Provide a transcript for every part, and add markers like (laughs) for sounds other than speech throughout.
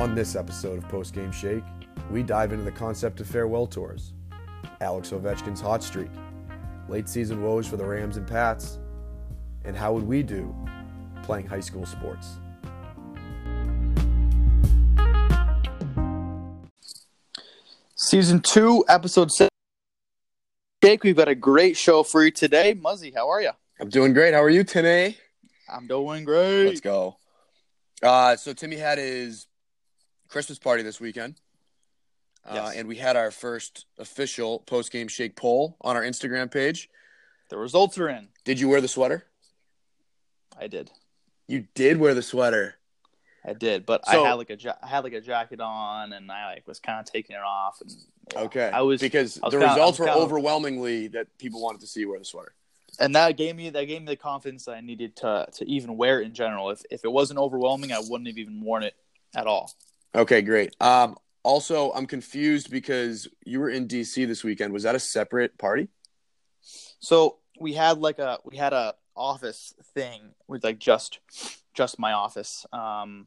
On this episode of Post Game Shake, we dive into the concept of farewell tours, Alex Ovechkin's hot streak, late season woes for the Rams and Pats, and how would we do playing high school sports. Season two, episode six. Jake, we've got a great show for you today. Muzzy, how are you? I'm doing great. How are you today? I'm doing great. Let's go. Uh, so Timmy had his Christmas party this weekend. Uh, and we had our first official post game shake poll on our Instagram page. The results are in. Did you wear the sweater? I did. You did wear the sweater. I did, but So- I had like a ja- I had like a jacket on, and I like was kind of taking it off. And yeah, Okay. I was because I was the kinda- results were kinda- overwhelmingly that people wanted to see you wear the sweater. and that gave me that gave me the confidence that I needed to to even wear it in general. If if it wasn't overwhelming, I wouldn't have even worn it at all. Okay, great. Um, also, I'm confused because you were in DC this weekend. Was that a separate party? So we had like a we had a office thing with like just just my office um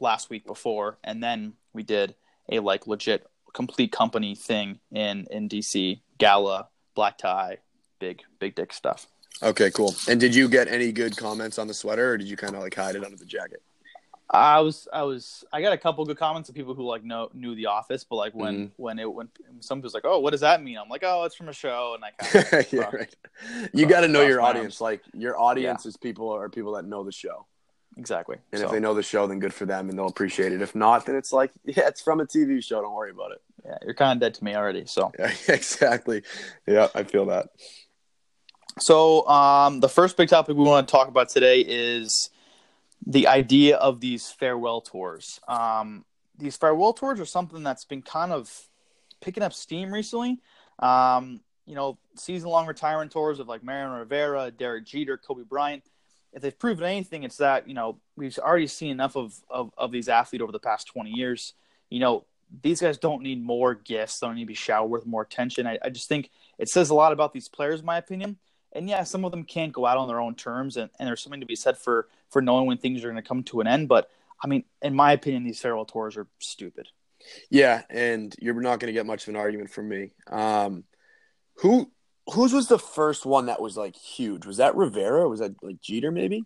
last week before and then we did a like legit complete company thing in in DC gala black tie big big dick stuff. Okay, cool. And did you get any good comments on the sweater, or did you kind of like hide it under the jacket? I was I was I got a couple good comments of people who like know knew the office but like when Mhm. when it when some people's like oh what does that mean I'm like oh it's from a show and I kind of (laughs) yeah, right. You got to know your audience. Like your audience is people are people that know the show, exactly and So, if they know the show, then good for them, and they'll appreciate it. If not, then it's like, (laughs) yeah, it's from a TV show. Don't worry about it. yeah you're kind of dead to me already so Yeah, (laughs) exactly. Yeah, I feel that. So, um, the first big topic we want to talk about today is the idea of these farewell tours. Um, these farewell tours are something that's been kind of picking up steam recently. Um, you know, season long retirement tours of like Mariano Rivera, Derek Jeter, Kobe Bryant. If they've proven anything, it's that, you know, we've already seen enough of, of, of these athletes over the past 20 years. You know, these guys don't need more gifts, They don't need to be showered with more attention. I, I just think it says a lot about these players, in my opinion and yeah, some of them can't go out on their own terms, and, and there's something to be said for for knowing when things are going to come to an end. But I mean, in my opinion, these farewell tours are stupid. Yeah, and you're not going to get much of an argument from me. Um, who whose was the first one that was like huge? Was that Rivera? Was that like Jeter maybe?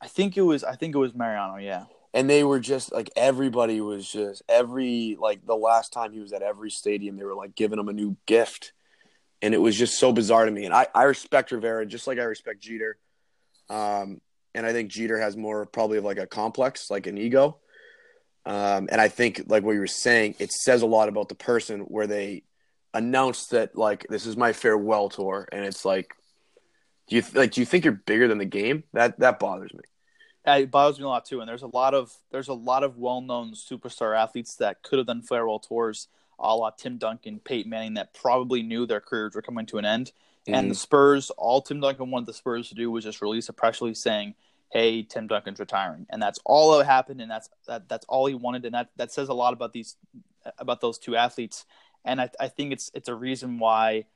I think it was I think it was Mariano. Yeah, And they were just like everybody was just every like the last time he was at every stadium, they were like giving him a new gift, and it was just so bizarre to me. And I I respect Rivera just like I respect Jeter, um, and I think Jeter has more probably of like a complex, like an ego. Um, and I think, like what you were saying, it says a lot about the person where they announced that, like, this is my farewell tour, and it's like, do you like, do you think you're bigger than the game? That that bothers me. It bothers me a lot too. And there's a lot of there's a lot of well known superstar athletes that could have done farewell tours, a la Tim Duncan, Peyton Manning, that probably knew their careers were coming to an end. And the mm-hmm. Spurs, all Tim Duncan wanted the Spurs to do was just release a press release saying, "Hey, Tim Duncan's retiring," and that's all that happened, and that's that, that's all he wanted, and that that says a lot about these about those two athletes, and I, I think it's it's a reason why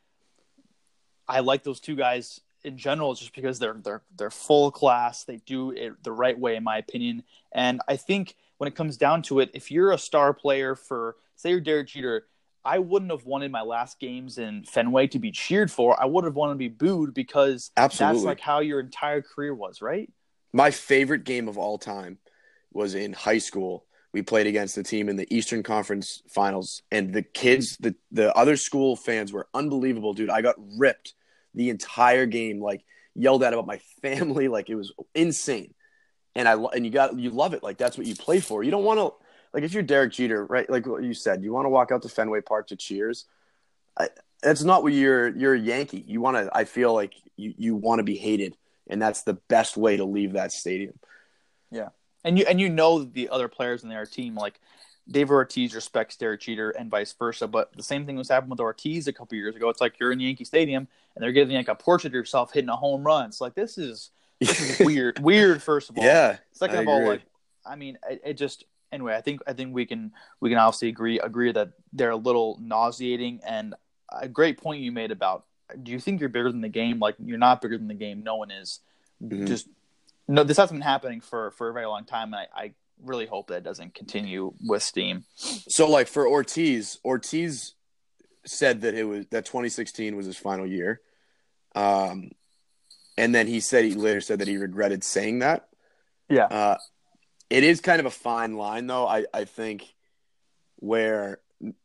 I like those two guys in general, just because they're they're they're full class, they do it the right way, in my opinion, and I think when it comes down to it, if you're a star player for say you're Derek Jeter. I wouldn't have wanted my last games in Fenway to be cheered for. I would have wanted to be booed because Absolutely. that's like how your entire career was, right? My favorite game of all time was in high school. We played against the team in the Eastern Conference Finals, and the kids, the the other school fans were unbelievable, dude. I got ripped the entire game, like yelled at about my (laughs) family, like it was insane. And I and you got you love it, like that's what you play for. You don't want to like if you're Derek Jeter, right? Like what you said, you want to walk out to Fenway Park to cheers. I, that's not what you're. You're a Yankee. You want to. I feel like you you want to be hated, and that's the best way to leave that stadium. Yeah, and you and you know the other players in their team, like Dave Ortiz respects Derek Jeter and vice versa. But the same thing was happening with Ortiz a couple years ago. It's like you're in Yankee Stadium and they're giving like a portrait of yourself hitting a home run. It's like this is this is (laughs) weird. weird, first of all. Yeah. Second I of all, like I mean, it, it just anyway. I think I think we can we can obviously agree agree that they're a little nauseating. And a great point you made about do you think you're bigger than the game? Like you're not bigger than the game. No one is. Mhm. Just no. This hasn't been happening for for a very long time. And I, I really hope that it doesn't continue with steam. So like for Ortiz, Ortiz said that it was that 2016 was his final year. Um, and then he said he later said that he regretted saying that. Yeah. Uh, it is kind of a fine line though. I I think where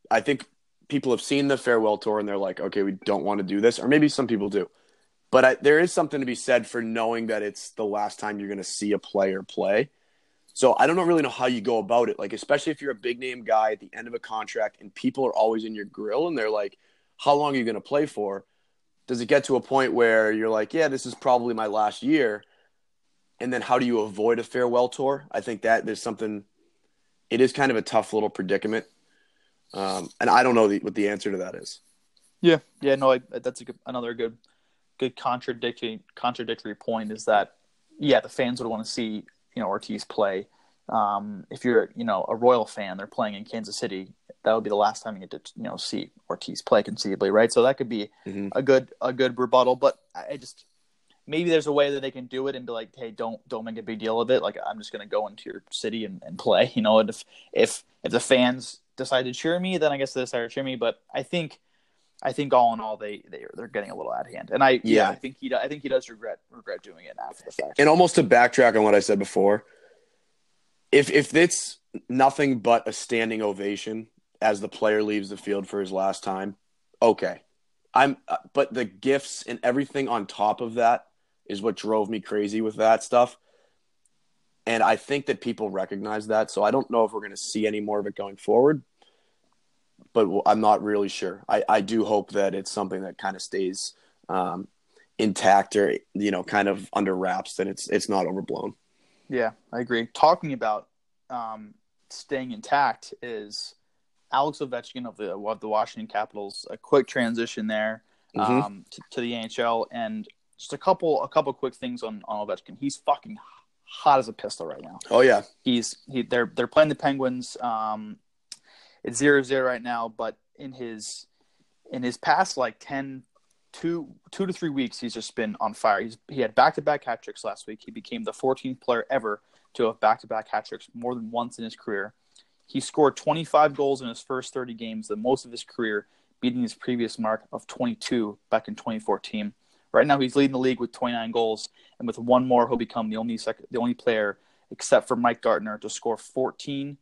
I think people have seen the farewell tour and they're like, okay, we don't want to do this, or maybe some people do. But I, there is something to be said for knowing that it's the last time you're going to see a player play. So I don't really know how you go about it. Like, especially if you're a big name guy at the end of a contract and people are always in your grill and they're like, how long are you going to play for? Does it get to a point where you're like, yeah, this is probably my last year? And then how do you avoid a farewell tour? I think that there's something, it is kind of a tough little predicament. Um, and I don't know the, what the answer to that is. Yeah. Yeah. No, I, that's good, another good good contradictory contradictory point is that yeah, the fans would want to see you know Ortiz play. Um, if you're you know a Royal fan, they're playing in Kansas City. That would be the last time you get to you know see Ortiz play conceivably, right? So that could be mm-hmm. a good a good rebuttal. But I just maybe there's a way that they can do it and be like, hey, don't don't make a big deal of it. Like I'm just gonna go into your city and, and play, you know. And if if if the fans decide to cheer me, then I guess they decide to cheer me. But I think I think all in all, they they they're getting a little out of hand, and I yeah, yeah I think he I think he does regret regret doing it after the fact. And almost to backtrack on what I said before, if if it's nothing but a standing ovation as the player leaves the field for his last time, okay, I'm. Uh, but the gifts and everything on top of that is what drove me crazy with that stuff. And I think that people recognize that. So I don't know if we're going to see any more of it going forward but I'm not really sure. I, I do hope that it's something that kind of stays um, intact or you know kind of under wraps that it's it's not overblown. Yeah, I agree. Talking about um, staying intact is Alex Ovechkin of the of the Washington Capitals. A quick transition there mm-hmm. um, to, to, the NHL and just a couple a couple quick things on on Ovechkin. He's fucking hot as a pistol right now. Oh yeah, he's he, they're they're playing the Penguins. Um, it's zero zero right now, but in his in his past like 10 two two to three weeks he's just been on fire. He's he had back to back hat tricks last week. He became the 14th player ever to have back to back hat tricks more than once in his career. He scored 25 goals in his first 30 games, the most of his career, beating his previous mark of 22 back in 2014. Right now, he's leading the league with 29 goals, and with one more, he'll become the only second, the only player except for Mike Gartner to score 14,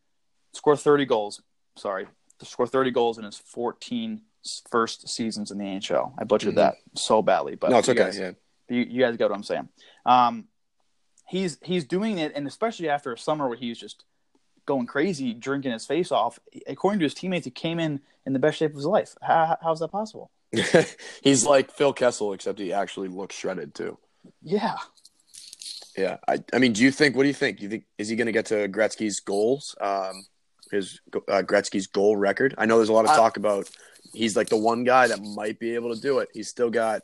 score 30 goals sorry, to score 30 goals in his 14 first seasons in the NHL. I butchered mm-hmm. that so badly, but no, it's okay. Guys, yeah, you, you, guys get what I'm saying. Um, he's he's doing it, and especially after a summer where he's just going crazy, drinking his face off. According to his teammates, he came in in the best shape of his life. How, how's that possible? (laughs) he's like Phil Kessel, except he actually looks shredded too. Yeah. Yeah, I, I mean, do you think? What do you think? Do you think is he going to get to Gretzky's goals? Um, his uh, Gretzky's goal record. I know there's a lot of talk about he's like the one guy that might be able to do it. He's still got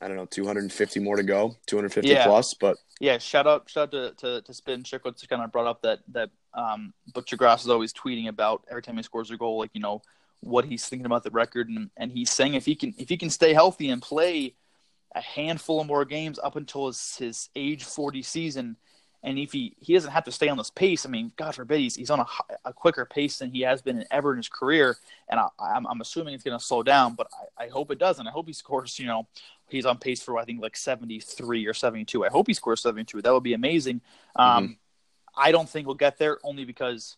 I don't know 250 more to go, 250 yeah. plus, but yeah, shout out shout out to to, to Spittin' Chiclets kind of brought up that that um, Butcher Grass is always tweeting about every time he scores a goal, like you know what he's thinking about the record, and and he's saying if he can if he can stay healthy and play a handful of more games up until his, his age 40 season and if he, he doesn't have to stay on this pace, I mean, God forbid, he's, he's on a, a quicker pace than he has been in ever in his career. And I, am I'm, I'm assuming it's going to slow down, but I, I hope it doesn't. I hope he scores, you know, he's on pace for, I think, like 73 or 72. I hope he scores 72. That would be amazing. Um, mm-hmm. I don't think we'll get there only because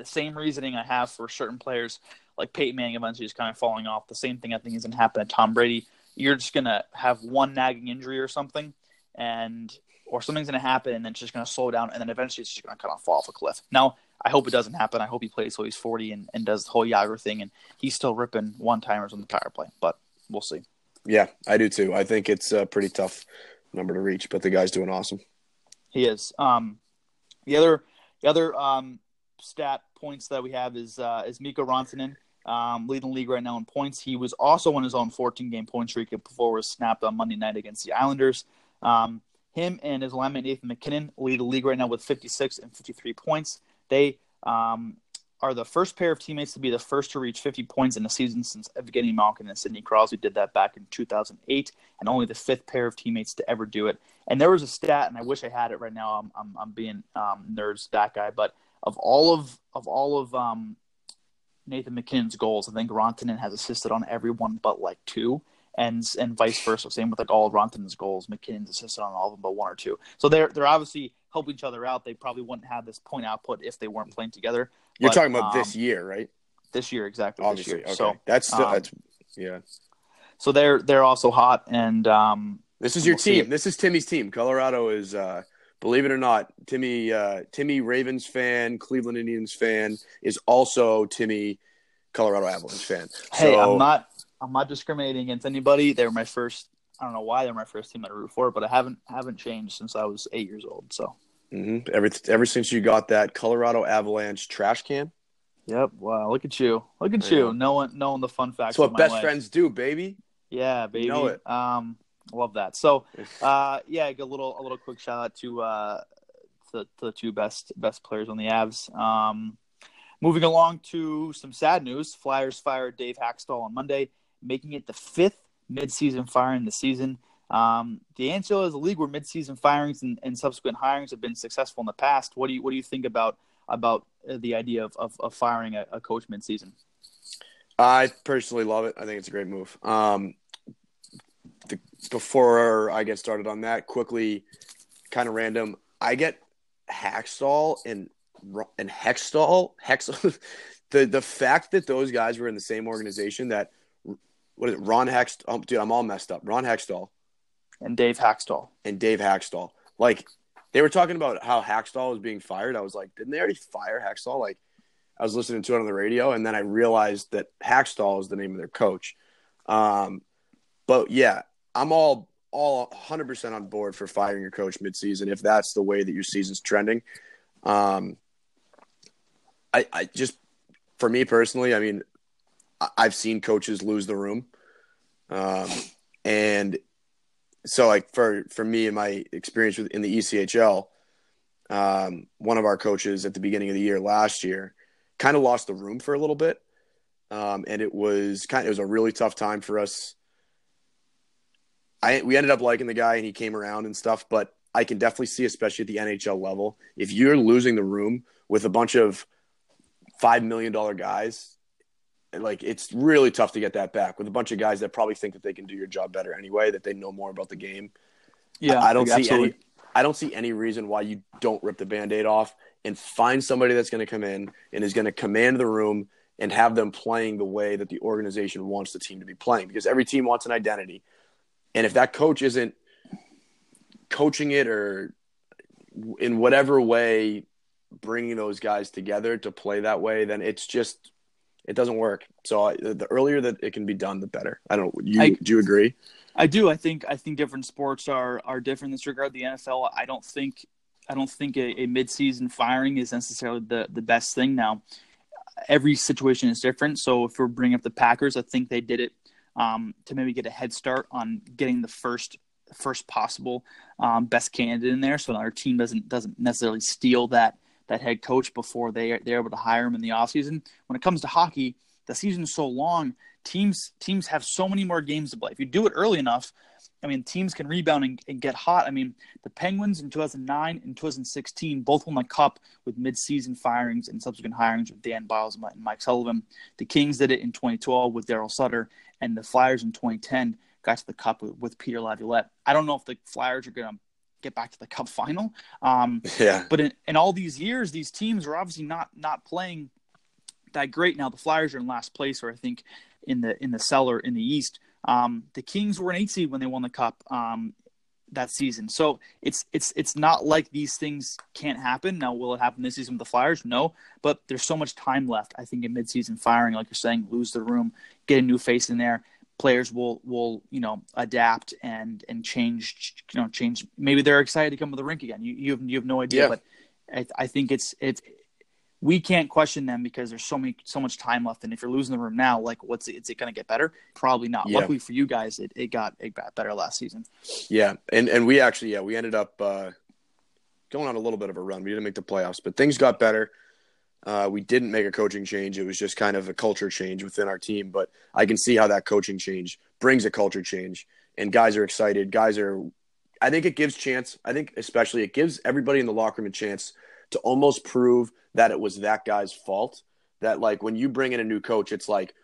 the same reasoning I have for certain players like Peyton Manning eventually is kind of falling off. The same thing I think is going to happen to Tom Brady. You're just going to have one nagging injury or something, and or something's going to happen and then it's just going to slow down and then eventually it's just going to kind of fall off a cliff. Now, I hope it doesn't happen. I hope he plays till he's 40 and, and does the whole Jagr thing and he's still ripping one timers on the power play, but we'll see. Yeah, I do too. I think it's a pretty tough number to reach, but the guy's doing awesome. He is. Um, the other, the other um, stat points that we have is uh, is Mikko Rantanen um, leading the league right now in points. He was also on his own 14 game point streak before was snapped on Monday night against the Islanders. Um, him and his lineman Nathan MacKinnon lead the league right now with 56 and 53 points. They um, are the first pair of teammates to be the first to reach 50 points in a season since Evgeny Malkin and Sidney Crosby did that back in 2008, and only the fifth pair of teammates to ever do it. And there was a stat, and I wish I had it right now. I'm I'm, I'm being um, nerds that guy, but of all of of all of um, Nathan MacKinnon's goals, I think Rantanen has assisted on every one but like two and and vice versa. Same with like all of Rantanen's goals. MacKinnon's assisted on all of them but one or two. So they're they're obviously helping each other out. They probably wouldn't have this point output if they weren't playing together. You're but, talking about um, this year, right? This year, exactly. Obviously, this year. Okay. So that's still, um, that's yeah. So they're they're also hot, and um, this is your we'll team. This is Timmy's team. Colorado is, uh, believe it or not, Timmy uh, Timmy Ravens fan, Cleveland Indians fan is also Timmy Colorado Avalanche fan. Hey, so, I'm not I'm not discriminating against anybody. They were my first. I don't know why they're my first team I root for, but I haven't haven't changed since I was eight years old. So mm-hmm. ever ever since you got that Colorado Avalanche trash can. Yep. Wow. Look at you. Look at you. Knowing knowing the fun facts. That's what best life. friends do, baby. Yeah, baby. You know it. Um, love that. So, uh, yeah, a little a little quick shout out to uh, to, to the two best best players on the Avs. Um, moving along to some sad news: Flyers fired Dave Hakstol on Monday making it the fifth midseason firing the season. Um, the NHL is a league where midseason firings and, and, subsequent hirings have been successful in the past. What do you what do you think about about uh, the idea of, of, of firing a, a, coach midseason? I personally love it. I think it's a great move. Um, the, before I get started on that, quickly, kind of random. I get Hakstol and and Hextall Hex. (laughs) the the fact that those guys were in the same organization that what is it? Ron Hextall. Oh, dude, I'm all messed up. Ron Hextall and Dave Hakstol and Dave Hakstol. Like they were talking about how Hakstol was being fired. I was like, didn't they already fire Hakstol? Like I was listening to it on the radio, and then I realized that Hakstol is the name of their coach. Um, but yeah, I'm all all 100% on board for firing your coach midseason if that's the way that your season's trending. Um, I, I just, for me personally, I mean, I've seen coaches lose the room. Um, and so like for, for me and my experience with in the ECHL, um, one of our coaches at the beginning of the year last year kind of lost the room for a little bit. Um, and it was kind of, it was a really tough time for us. I, we ended up liking the guy and he came around and stuff, but I can definitely see, especially at the NHL level, if you're losing the room with a bunch of $5 million guys like it's really tough to get that back with a bunch of guys that probably think that they can do your job better anyway, that they know more about the game. Yeah, I, I don't see absolutely. any. I don't see any reason why you don't rip the band-aid off and find somebody that's going to come in and is going to command the room and have them playing the way that the organization wants the team to be playing because every team wants an identity. And if that coach isn't coaching it or in whatever way bringing those guys together to play that way, then it's just it doesn't work. So I, the earlier that it can be done, the better. I don't. You I, do you agree? I do. I think I think different sports are are different in this regard. The NFL, I don't think I don't think a, a midseason firing is necessarily the the best thing. Now, every situation is different. So if we're bringing up the Packers, I think they did it um, to maybe get a head start on getting the first first possible um, best candidate in there, so our team doesn't doesn't necessarily steal that that head coach before they they're able to hire him in the offseason. When it comes to hockey, the season's so long. Teams teams have so many more games to play. If you do it early enough, I mean, teams can rebound and, and, get hot. I mean, the Penguins in 2009 and 2016 both won the Cup with mid-season firings and subsequent hirings with Dan Biles and Mike Sullivan. The Kings did it in 2012 with Darryl Sutter, and the Flyers in 2010 got to the Cup with, with Peter Laviolette. I don't know if the Flyers are going to get back to the Cup final. Um, (laughs) yeah. But in, in all these years, these teams are obviously not not playing that great. Now the Flyers are in last place, or I think in the in the cellar in the East. Um, the Kings were an eight seed when they won the Cup um, that season. So it's it's it's not like these things can't happen. Now, will it happen this season with the Flyers? No, but there's so much time left. I think in midseason firing, like you're saying, lose the room, get a new face in there players will will you know adapt and and change you know change maybe they're excited to come to the rink again you you have, you have no idea yeah. but I, I think it's it's we can't question them because there's so many so much time left and if you're losing the room now like what's it, is it going to get better probably not yeah. luckily for you guys it, it got it got better last season yeah and and we actually yeah we ended up uh going on a little bit of a run we didn't make the playoffs but things got better Uh, we didn't make a coaching change. It was just kind of a culture change within our team. But I can see how that coaching change brings a culture change, and guys are excited. Guys are, I think it gives chance. I think especially it gives everybody in the locker room a chance to almost prove that it was that guy's fault. That like when you bring in a new coach, it's like,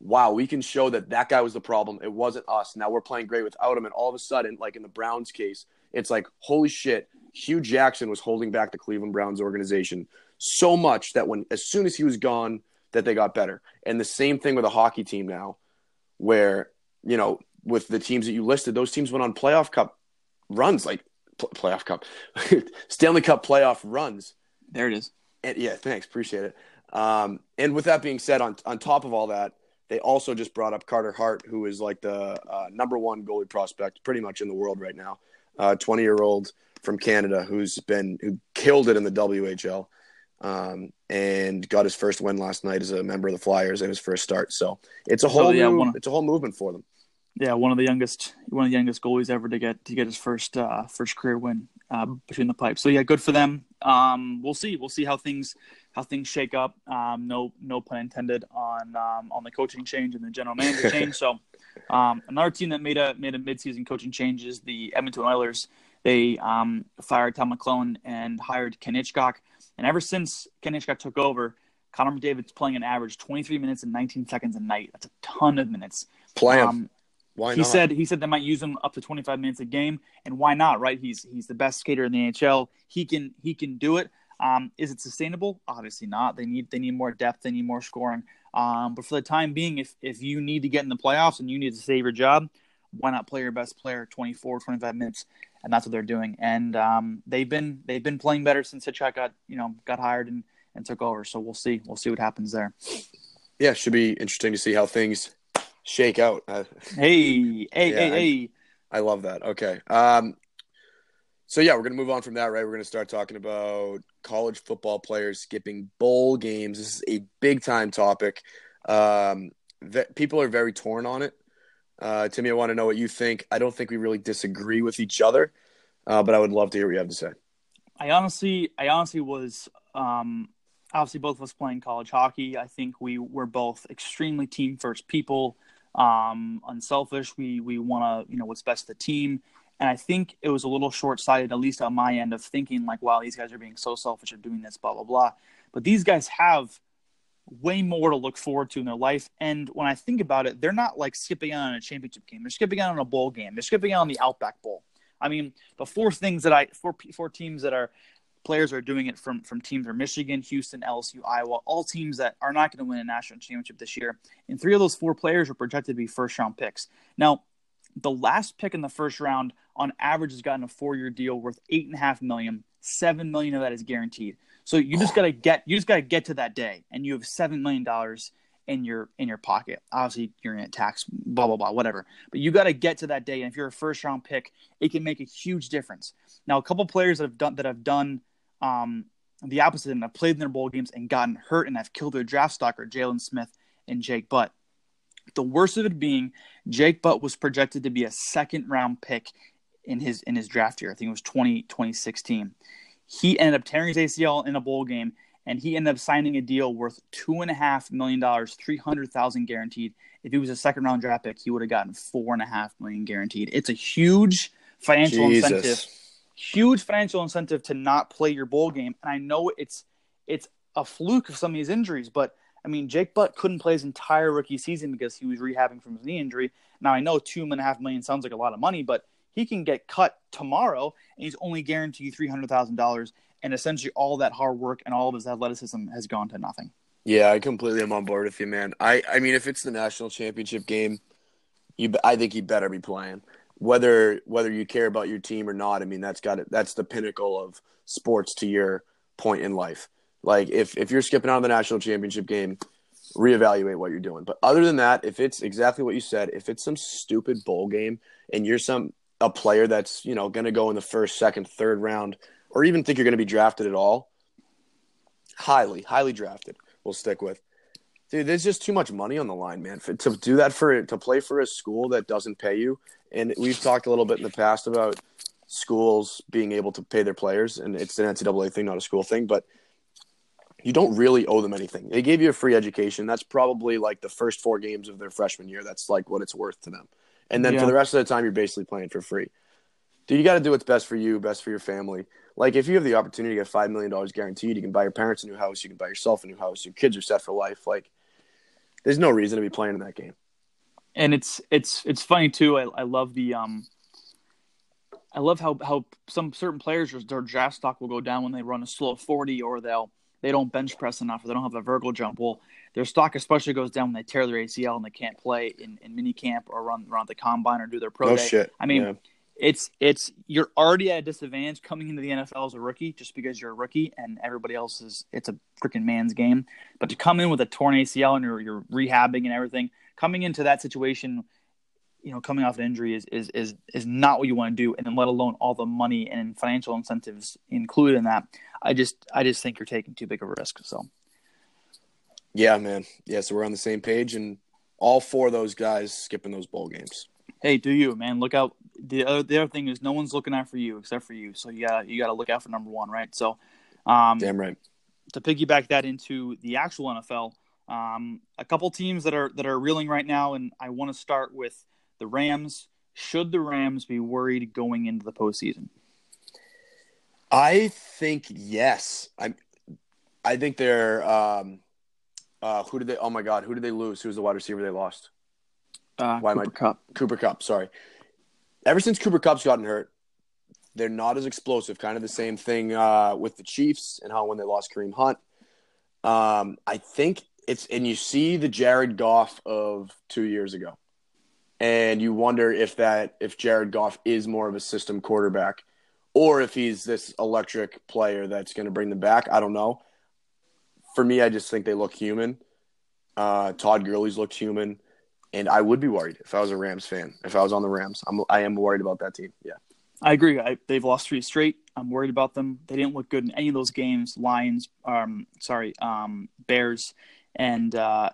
wow, we can show that that guy was the problem. It wasn't us. Now we're playing great without him, and all of a sudden, like in the Browns case, it's like holy shit, Hue Jackson was holding back the Cleveland Browns organization so much that when as soon as he was gone, that they got better. And the same thing with a hockey team now, where you know with the teams that you listed, those teams went on playoff cup runs, like pl- playoff cup, (laughs) Stanley Cup playoff runs. There it is. And yeah, thanks, appreciate it. Um, and with that being said, on on top of all that, they also just brought up Carter Hart, who is like the uh, number one goalie prospect pretty much in the world right now. Twenty uh, year old from Canada who's been who killed it in the WHL um, and got his first win last night as a member of the Flyers in his first start. So it's a whole so, yeah, new, one, it's a whole movement for them. Yeah, one of the youngest one of the youngest goalies ever to get to get his first uh, first career win uh, between the pipes. So yeah, good for them. Um, we'll see. We'll see how things how things shake up. Um, no no pun intended on um, on the coaching change and the general manager (laughs) change. So um, another team that made a made a midseason coaching change is the Edmonton Oilers. They um, fired Tom McLellan and hired Ken Hitchcock. And ever since Ken Hitchcock took over, Connor McDavid's playing an average 23 minutes and 19 seconds a night. That's a ton of minutes. Play him. Why he said he said they might use him up to 25 minutes a game, and why not? Right? He's he's the best skater in the NHL. He can he can do it. Um, is it sustainable? Obviously not. They need they need more depth. They need more scoring. Um, but for the time being, if if you need to get in the playoffs and you need to save your job, why not play your best player 24, 25 minutes? And that's what they're doing. And um, they've been they've been playing better since Hitchcock got you know got hired and, and took over. So we'll see we'll see what happens there. Yeah, should be interesting to see how things shake out. Uh, hey, (laughs) hey, yeah, hey, hey. I, I love that. Okay. Um, so yeah, we're gonna move on from that, right? We're gonna start talking about college football players skipping bowl games. This is a big time topic. Um, that people are very torn on it. Uh, Timmy, I want to know what you think. I don't think we really disagree with each other, uh, but I would love to hear what you have to say. I honestly, I honestly was um, obviously both of us playing college hockey. I think we were both extremely team first people, um, unselfish. We we want to you know what's best for the team, and I think it was a little short sighted, at least on my end, of thinking like, wow, these guys are being so selfish of doing this, blah blah blah. But these guys have way more to look forward to in their life. And when I think about it, they're not like skipping out on a championship game. They're skipping out on a bowl game. They're skipping out on the Outback Bowl. I mean, the four things that I four four teams that are players are doing it from from teams are Michigan, Houston, LSU, Iowa, all teams that are not going to win a national championship this year. And three of those four players are projected to be first round picks. Now, the last pick in the first round on average has gotten a four year deal worth eight and a half million. Seven million of that is guaranteed. So you just gotta get you just gotta get to that day, and you have seven million dollars in your in your pocket. Obviously, you're in tax, blah blah blah, whatever. But you got to get to that day, and if you're a first round pick, it can make a huge difference. Now, a couple players that have done that have done um, the opposite and have played in their bowl games and gotten hurt and have killed their draft stock are Jaylon Smith and Jake Butt. The worst of it being, Jake Butt was projected to be a second round pick in his in his draft year. I think it was 20, 2016. He ended up tearing his ACL in a bowl game, and he ended up signing a deal worth two and a half million dollars, three hundred thousand guaranteed. If he was a second round draft pick, he would have gotten four and a half million guaranteed. It's a huge financial Jesus. incentive, huge financial incentive to not play your bowl game. And I know it's it's a fluke of some of these injuries, but I mean, Jake Butt couldn't play his entire rookie season because he was rehabbing from his knee injury. Now I know two and a half million sounds like a lot of money, but he can get cut tomorrow and he's only guaranteed $300,000 and essentially all that hard work and all of his athleticism has gone to nothing. Yeah, I completely am on board with you, man. I, I mean, if it's the national championship game, you, I think he better be playing. Whether whether you care about your team or not, I mean, that's got it. That's the pinnacle of sports to your point in life. Like if if you're skipping out of the national championship game, reevaluate what you're doing. But other than that, if it's exactly what you said, if it's some stupid bowl game and you're some a player that's you know going to go in the first, second, third round, or even think you're going to be drafted at all, highly, highly drafted, we'll stick with. Dude, there's just too much money on the line, man. For, to do that for to play for a school that doesn't pay you, and we've talked a little bit in the past about schools being able to pay their players, and it's an NCAA thing, not a school thing. But you don't really owe them anything. They gave you a free education. That's probably like the first four games of their freshman year. That's like what it's worth to them. And then Yeah. for the rest of the time, you're basically playing for free. Dude, you got to do what's best for you, best for your family. Like if you have the opportunity to get five million dollars guaranteed, you can buy your parents a new house, you can buy yourself a new house. Your kids are set for life. Like, there's no reason to be playing in that game. And it's it's it's funny too. I, I love the um, I love how how some certain players their draft stock will go down when they run a slow forty or they'll they don't bench press enough or they don't have a vertical jump. Well, their stock especially goes down when they tear their ACL and they can't play in, in mini camp or run run the combine or do their pro No day. shit. I mean, Yeah. it's it's you're already at a disadvantage coming into the NFL as a rookie just because you're a rookie and everybody else is it's a freaking man's game. But to come in with a torn ACL and you're, you're rehabbing and everything, coming into that situation, you know, coming off an injury is is is is not what you want to do, and then let alone all the money and financial incentives included in that. I just I just think you're taking too big of a risk. So Yeah, man. Yeah, so we're on the same page, and all four of those guys skipping those bowl games. hey, do you man? Look out. The other the other thing is no one's looking out for you except for you. So you got you got to look out for number one, right? So. Um, Damn right. to piggyback that into the actual NFL, um, a couple teams that are that are reeling right now, and I want to start with the Rams. Should the Rams be worried going into the postseason? I think yes. I I think they're um uh who did they oh my god, who did they lose? Who was the wide receiver they lost? Uh, Why am Cooper I- Cup? Cooper Kupp, sorry. Ever since Cooper Kupp's gotten hurt, they're not as explosive. Kind of the same thing uh, with the Chiefs and how when they lost Kareem Hunt. Um, I think it's and you see the Jared Goff of two years ago, and you wonder if that if Jared Goff is more of a system quarterback, or if he's this electric player that's going to bring them back. I don't know. For me, I just think they look human. Uh, Todd Gurley's looked human and I would be worried if I was a Rams fan. If I was on the Rams, I'm I am worried about that team. Yeah, I agree. I, they've lost three straight. I'm worried about them. They didn't look good in any of those games. Lions, um, sorry, um, Bears, and uh,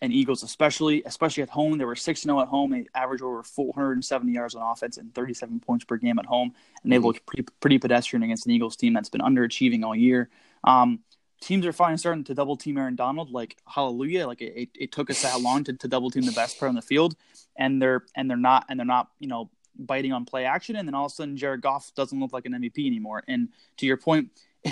and Eagles, especially especially at home. They were six zero at home. They averaged over 470 yards on offense and 37 points per game at home. And they Mhm. looked pretty pretty pedestrian against an Eagles team that's been underachieving all year. Um, teams are finally starting to double team Aaron Donald. Like hallelujah! Like it, it, it took us that long to, to double team the best player on the field, and they're and they're not and they're not you know biting on play action. And then all of a sudden, Jared Goff doesn't look like an MVP anymore. And to your point. (laughs)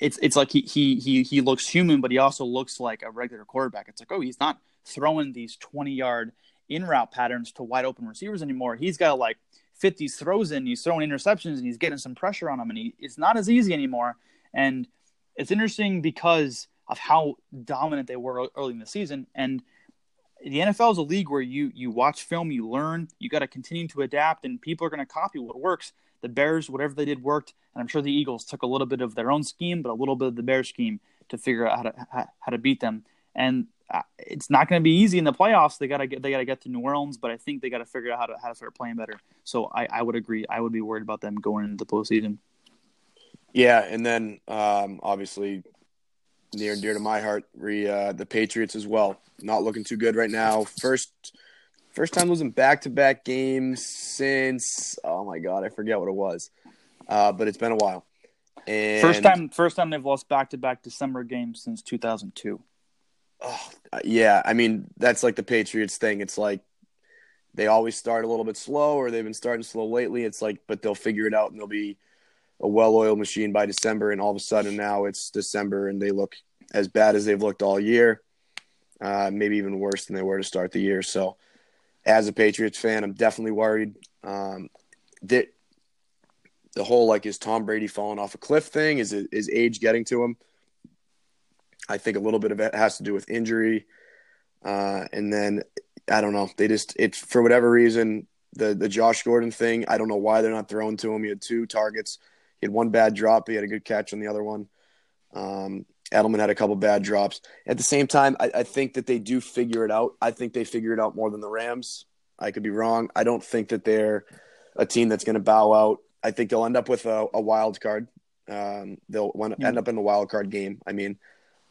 It's it's like he, he he he looks human, but he also looks like a regular quarterback. It's like, oh, he's not throwing these twenty yard in route patterns to wide open receivers anymore. He's got to like fit these throws in. He's throwing interceptions and he's getting some pressure on him, and he, it's not as easy anymore. And it's interesting because of how dominant they were early in the season. And the NFL is a league where you you watch film, you learn, you got to continue to adapt, and people are going to copy what works. The Bears, whatever they did, worked, and I'm sure the Eagles took a little bit of their own scheme, but a little bit of the Bears scheme to figure out how to how, how to beat them. And uh, it's not going to be easy in the playoffs. They got to get they got to get to New Orleans, but I think they got to figure out how to how to start playing better. So I, I would agree. I would be worried about them going into the postseason. yeah, and then um, obviously near and dear to my heart, re, uh, the Patriots as well. Not looking too good right now. First first time losing back to back games since oh my god, I forget what it was, uh, but it's been a while. And First time first time they've lost back to back December games since 2002. Oh, uh, yeah, I mean that's like the Patriots thing. It's like they always start a little bit slow, or they've been starting slow lately. It's like, but they'll figure it out, and they'll be a well-oiled machine by December. And all of a sudden, now it's December, and they look as bad as they've looked all year, uh, maybe even worse than they were to start the year. So, as a Patriots fan, I'm definitely worried. Um, that the whole like is Tom Brady falling off a cliff thing? Is it is age getting to him? I think a little bit of it has to do with injury. Uh, and then I don't know. They just it's for whatever reason the the Josh Gordon thing. I don't know why they're not throwing to him. He had two targets. He had one bad drop. He had a good catch on the other one. Um, Edelman had a couple bad drops. At the same time, I, I think that they do figure it out. I think they figure it out more than the Rams. I could be wrong. I don't think that they're a team that's going to bow out. I think they'll end up with a, a wild card. Um, they'll end Yeah. up in the wild card game. I mean,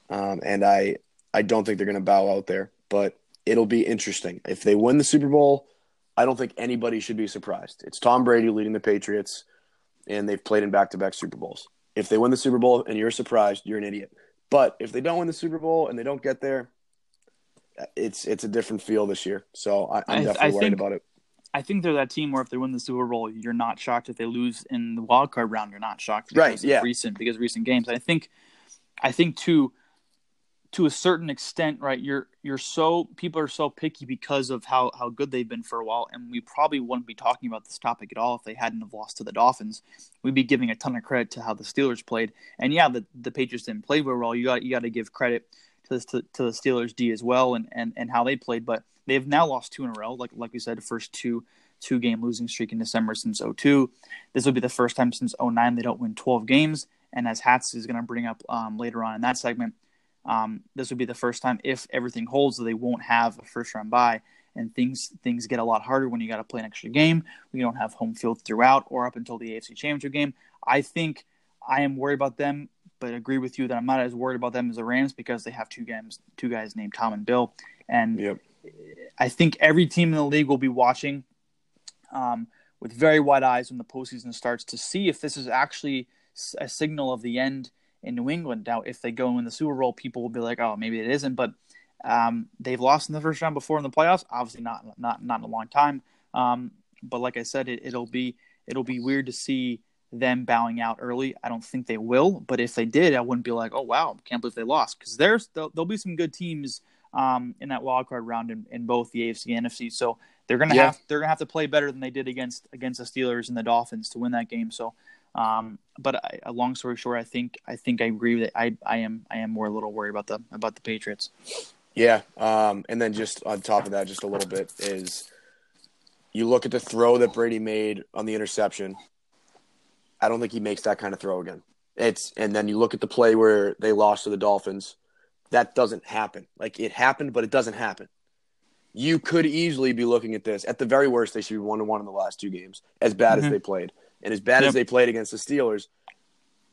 um, and I I don't think they're going to bow out there, but it'll be interesting if they win the Super Bowl. I don't think anybody should be surprised. It's Tom Brady leading the Patriots, and they've played in back to back Super Bowls. If they win the Super Bowl and you're surprised, you're an idiot But if they don't win the Super Bowl and they don't get there, it's it's a different feel this year. So I, am definitely I worried think, about it. I think they're that team where if they win the Super Bowl, you're not shocked. If they lose in the wild card round, you're not shocked. Right. Yeah. Recent because of recent games. I think. I think too to a certain extent, right? You're you're so people are so picky because of how how good they've been for a while, and we probably wouldn't be talking about this topic at all if they hadn't have lost to the Dolphins. We'd be giving a ton of credit to how the Steelers played, and yeah, the the Patriots didn't play very well. You got you got to give credit to the to, to the Steelers D as well, and and and how they played, but they've now lost two in a row. Like like we said, the first two two game losing streak in December since 02. This will be the first time since 09 they don't win 12 games. And as Hats is going to bring up um, later on in that segment, um, this would be the first time if everything holds that they won't have a first round bye and things things get a lot harder when you got to play an extra game. We don't have home field throughout or up until the AFC Championship game. I think I am worried about them, but agree with you that I'm not as worried about them as the Rams because they have two games, two guys named Tom and Bill, and yep. I think every team in the league will be watching um, with very wide eyes when the postseason starts to see if this is actually a signal of the end in New England. Now, if they go in the Super Bowl, people will be like, "Oh, maybe it isn't." But um, they've lost in the first round before in the playoffs. Obviously, not not not in a long time. Um, but like I said, it, it'll be it'll be weird to see them bowing out early. I don't think they will, but if they did, I wouldn't be like, "Oh wow, can't believe they lost." Because there's there'll, there'll, be some good teams um, in that wild card round in, in both the AFC and NFC. So they're gonna yeah. have they're gonna have to play better than they did against against the Steelers and the Dolphins to win that game. So um, but I, a long story short, I think I think I agree that I, I am I am more a little worried about the about the Patriots. Yeah, um, and then just on top of that, just a little bit is you look at the throw that Brady made on the interception. I don't think he makes that kind of throw again. It's and then you look at the play where they lost to the Dolphins. That doesn't happen. Like it happened, but it doesn't happen. You could easily be looking at this. At the very worst, they should be one to one in the last two games, as bad mm-hmm. as they played. And as bad yep. as they played against the Steelers,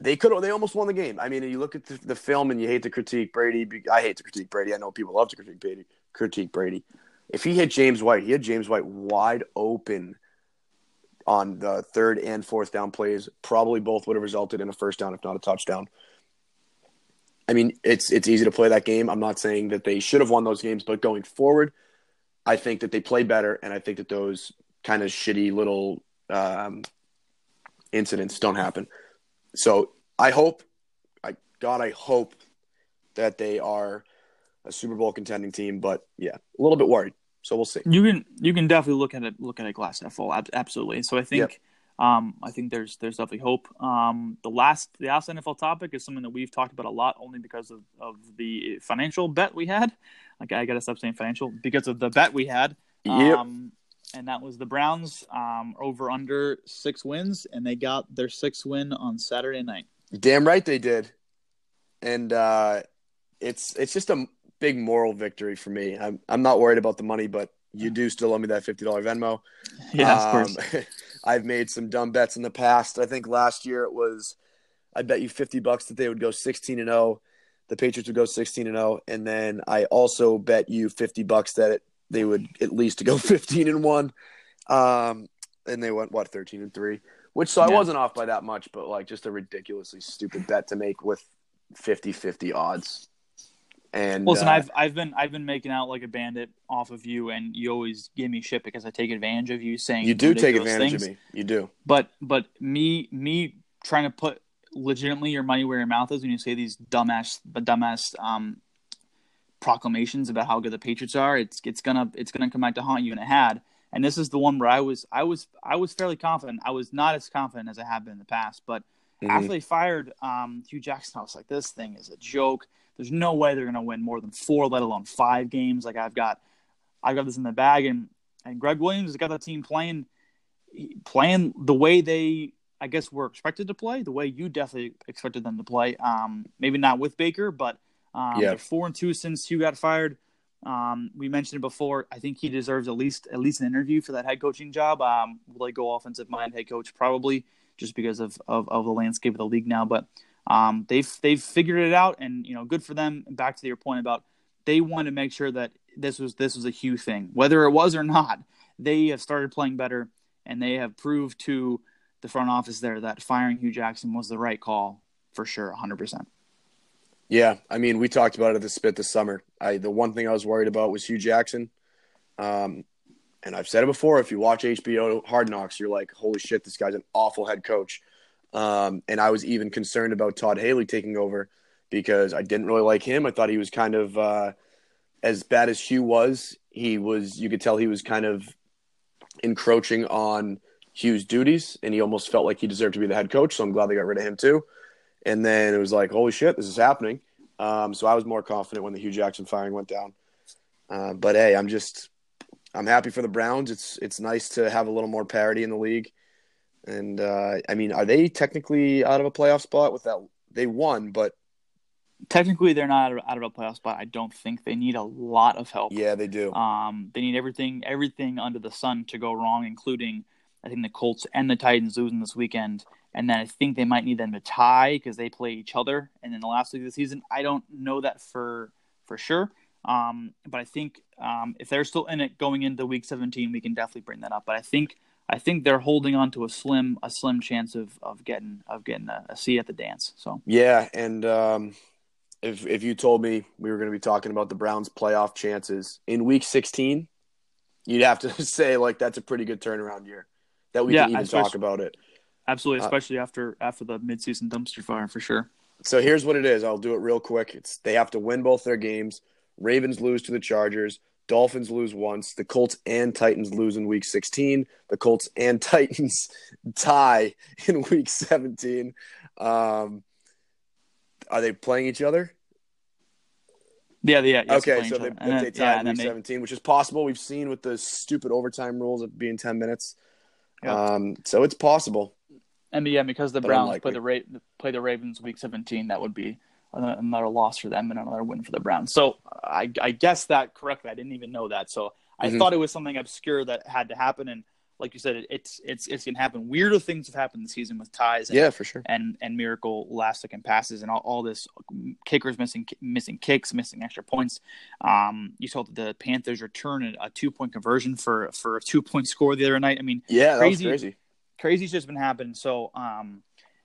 they could they almost won the game. I mean, you look at the, the, film and you hate to critique Brady. I hate to critique Brady. I know people love to critique Brady. Critique Brady. If he hit James White, he had James White wide open on the third and fourth down plays. Probably both would have resulted in a first down, if not a touchdown. I mean, it's it's easy to play that game. I'm not saying that they should have won those games, but going forward, I think that they play better, and I think that those kind of shitty little um, incidents don't happen. So I hope, I God, I hope that they are a Super Bowl contending team. But yeah, a little bit worried. So we'll see. You can you can definitely look at it look at a glass half full. Absolutely. So I think. Yep. Um, I think there's there's definitely hope. Um, the last the last NFL topic is something that we've talked about a lot, only because of, of the financial bet we had. Like I gotta stop saying financial because of the bet we had. Yep. Um, and that was the Browns um, over under six wins, and they got their sixth win on Saturday night. Damn right they did, and uh, it's it's just a big moral victory for me. I'm I'm not worried about the money, but you do still owe me that fifty dollar Venmo. (laughs) Yeah, um, of course. (laughs) I've made some dumb bets in the past. I think last year it was I bet you fifty bucks that they would go sixteen and zero. Oh. The Patriots would go sixteen and zero, oh, and then I also bet you fifty bucks that it they would at least go (laughs) 15 and 1 um, and they went what 13 and 3 which so i wasn't off by that much but like just a ridiculously stupid bet to make with 50-50 odds. And listen uh, i've i've been i've been making out like a bandit off of you and you always give me shit because i take advantage of you saying you do take advantage things. of me. You do. But but me me trying to put legitimately your money where your mouth is when you say these dumbass dumbass um proclamations about how good the Patriots are, it's it's gonna it's gonna come back to haunt you, and it had. And this is the one where I was I was I was fairly confident. I was not as confident as I have been in the past, but mm-hmm. after they fired um, Hue Jackson, I was like, this thing is a joke. There's no way they're gonna win more than four, let alone five games. Like I've got I've got this in the bag, and and Gregg Williams has got the team playing playing the way they I guess were expected to play, the way you definitely expected them to play. Um, maybe not with Baker, but um, yeah. They're four and two since Hue got fired. Um, we mentioned it before. I think he deserves at least at least an interview for that head coaching job. Um, will they go offensive mind head coach? Probably, just because of, of, of the landscape of the league now. But um, they've they've figured it out, and you know, good for them. Back to your point about they want to make sure that this was this was a Hue thing, whether it was or not. They have started playing better, and they have proved to the front office there that firing Hue Jackson was the right call for sure, 100. percent Yeah, I mean, we talked about it at the spit this summer. I the one thing I was worried about was Hue Jackson. Um, and I've said it before. If you watch HBO Hard Knocks, you're like, holy shit, this guy's an awful head coach. Um, and I was even concerned about Todd Haley taking over because I didn't really like him. I thought he was kind of uh, as bad as Hue was. He was, you could tell he was kind of encroaching on Hue's duties, and he almost felt like he deserved to be the head coach. So I'm glad they got rid of him too. And then it was like, holy shit, this is happening. Um, so I was more confident when the Hue Jackson firing went down. Uh, but hey, I'm just I'm happy for the Browns. It's it's nice to have a little more parity in the league. And uh, I mean, are they technically out of a playoff spot with that? They won, but technically they're not out of a playoff spot. I don't think they need a lot of help. Yeah, they do. Um, they need everything everything under the sun to go wrong, including I think the Colts and the Titans losing this weekend, and then I think they might need them to tie because they play each other. And in the last week of the season, I don't know that for for sure. Um, but I think um, if they're still in it going into Week 17, we can definitely bring that up. But I think I think they're holding on to a slim a slim chance of of getting of getting a, a seat at the dance. So yeah, and um, if if you told me we were going to be talking about the Browns' playoff chances in Week 16, you'd have to (laughs) say like that's a pretty good turnaround year that we yeah, can even talk about it. Absolutely, uh, especially uh, after after the midseason dumpster fire for sure. So here's what it is. I'll do it real quick. It's they have to win both their games. Ravens lose to the Chargers. Dolphins lose once. The Colts and Titans lose in week 16. The Colts and (laughs) Titans tie in week 17. Um, are they playing each other? Yeah, yeah. Yes, okay, so they, if they tie yeah, in week 17, which is possible. We've seen with the stupid overtime rules of being 10 minutes. Yeah. Um, so it's possible. And yeah, because the Browns play the Ra- play the Ravens week 17, that would be another loss for them and another win for the Browns. So I, I guessed that correctly. I didn't even know that. So I mm-hmm. thought it was something obscure that had to happen. And like you said, it, it's it's it's gonna happen. Weirder things have happened this season with ties. And, yeah, for sure. And and miracle last second passes and all, all this kickers missing missing kicks, missing extra points. Um, you saw the Panthers return a, two point conversion for for a two point score the other night. I mean, yeah, crazy, crazy. Crazy's just been happening. So um,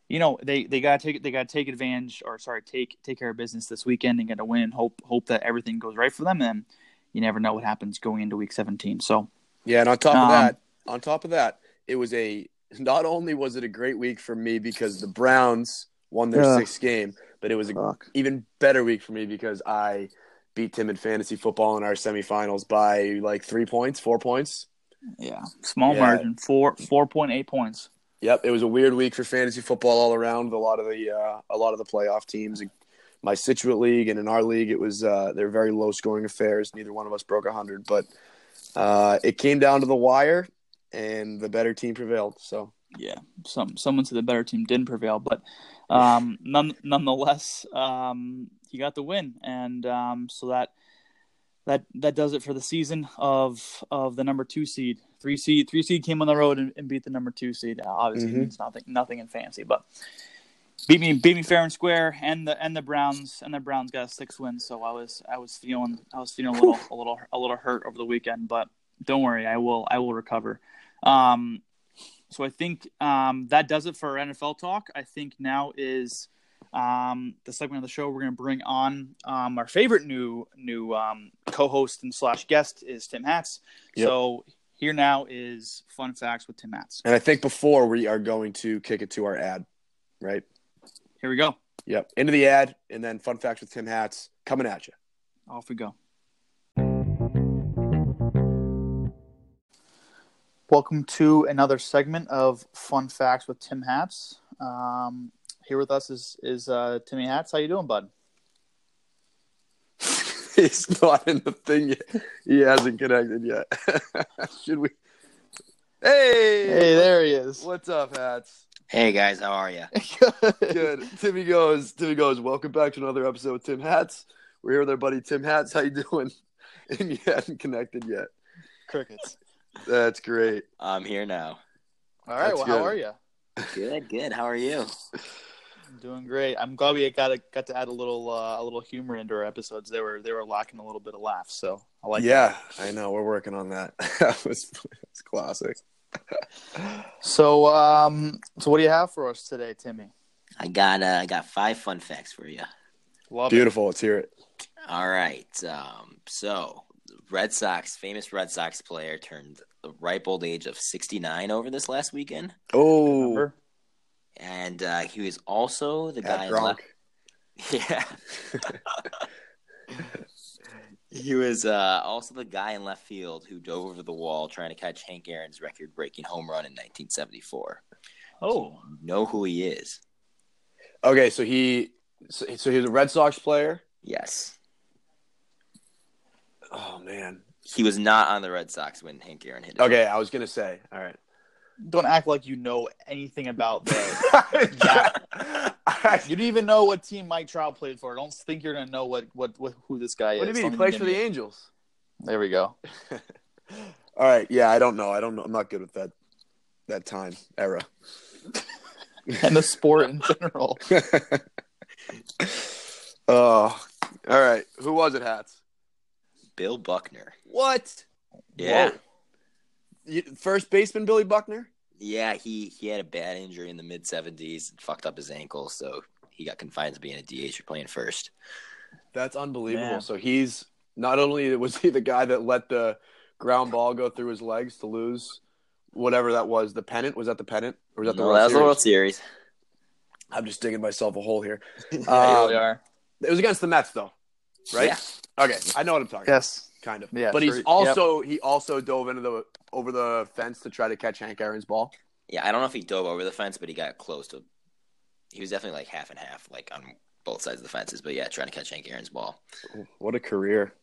you know they they got to take they got to take advantage or sorry take take care of business this weekend and get a win hope hope that everything goes right for them and you never know what happens going into week 17 so yeah and on top um, of that on top of that it was a not only was it a great week for me because the Browns won their sixth game but it was an even better week for me because I beat Tim in fantasy football in our semifinals by like three points four points yeah small yeah. margin four 4.8 points Yep, it was a weird week for fantasy football all around. A lot of the uh, a lot of the playoff teams. My Scituate league and in our league, it was uh, they're very low scoring affairs. Neither one of us broke hundred, but uh, it came down to the wire, and the better team prevailed. So yeah, some someone said the better team didn't prevail, but um, (laughs) none, nonetheless, um, you got the win, and um, so that that that does it for the season of of the number two seed three seed three seed came on the road and, and beat the number two seed. Obviously, mm-hmm. means nothing nothing in fancy, but beat me beat me fair and square. And the and the Browns and the Browns got a six win. So I was I was feeling I was feeling a little a little a little hurt over the weekend, but don't worry, I will I will recover. Um, so I think um, that does it for NFL talk. I think now is um, the segment of the show we're going to bring on um, our favorite new new um, co-host and slash guest is Tim Hatz. Yep. So here now is fun facts with Tim Hatz. And I think before we are going to kick it to our ad, right? Here we go. Yep. Into the ad, and then fun facts with Tim Hatz coming at you. Off we go. Welcome to another segment of Fun Facts with Tim Hatz. Um, here with us is is uh, Timmy Hats. How you doing, bud? (laughs) He's not in the thing yet. He hasn't connected yet. (laughs) Should we? Hey, hey, there he is. What's up, Hats? Hey guys, how are you? (laughs) Good. Timmy goes. Timmy goes. Welcome back to another episode with Tim Hats. We're here with our buddy Tim Hats. How you doing? And you haven't connected yet. Crickets. That's great. I'm here now. All right. That's well, good. how are you? Good. Good. How are you? Doing great. I'm glad we got to, got to add a little uh, a little humor into our episodes. They were they were lacking a little bit of laughs, so I like. Yeah, that. I know. We're working on that. (laughs) that was it's classic. (laughs) so, um, so what do you have for us today, Timmy? I got uh, I got five fun facts for you. Love Beautiful. Let's hear it. All right. Um, so, Red Sox, famous Red Sox player, turned the ripe old age of 69 over this last weekend. it. Oh, Remember? And uh, he was also the guy Gronk. left. (laughs) Yeah. (laughs) he was uh, also the guy in left field who dove over the wall trying to catch Hank Aaron's record breaking home run in 1974. Oh, You know who he is? Okay, so he, so, so he was a Red Sox player. Yes. Oh man. He was not on the Red Sox when Hank Aaron hit it. Okay, I was gonna say. All right. Don't act like you know anything about the. (laughs) (laughs) you don't even know what team Mike Trout played for. Don't think you're gonna know what what, what who this guy is. What do you mean? Don't He plays for the me- Angels. There we go. (laughs) All right. Yeah, I don't know. I don't know. I'm not good with that. That time era. And the sport in general. Oh. all right. Who was it? Hats. Bill Buckner. What? Yeah. Whoa. You, first baseman Billy Buckner. Yeah, he, he had a bad injury in the mid 70s and fucked up his ankle, so he got confined to being a DH for playing first. That's unbelievable. Man. So he's not only was he the guy that let the ground ball go through his legs to lose whatever that was, the pennant was that the pennant or was that the No, World that was the Series? World Series. I'm just digging myself a hole here. (laughs) They Um, really are. It was against the Mets though, right? Yeah. Okay, I know what I'm talking. about. Yes. kind of. Yeah, but sure. he's also he also dove into the over the fence to try to catch Hank Aaron's ball. Yeah, I don't know if he dove over the fence, but he got close to. He was definitely like half and half, like on both sides of the fences. But yeah, trying to catch Hank Aaron's ball. What a career!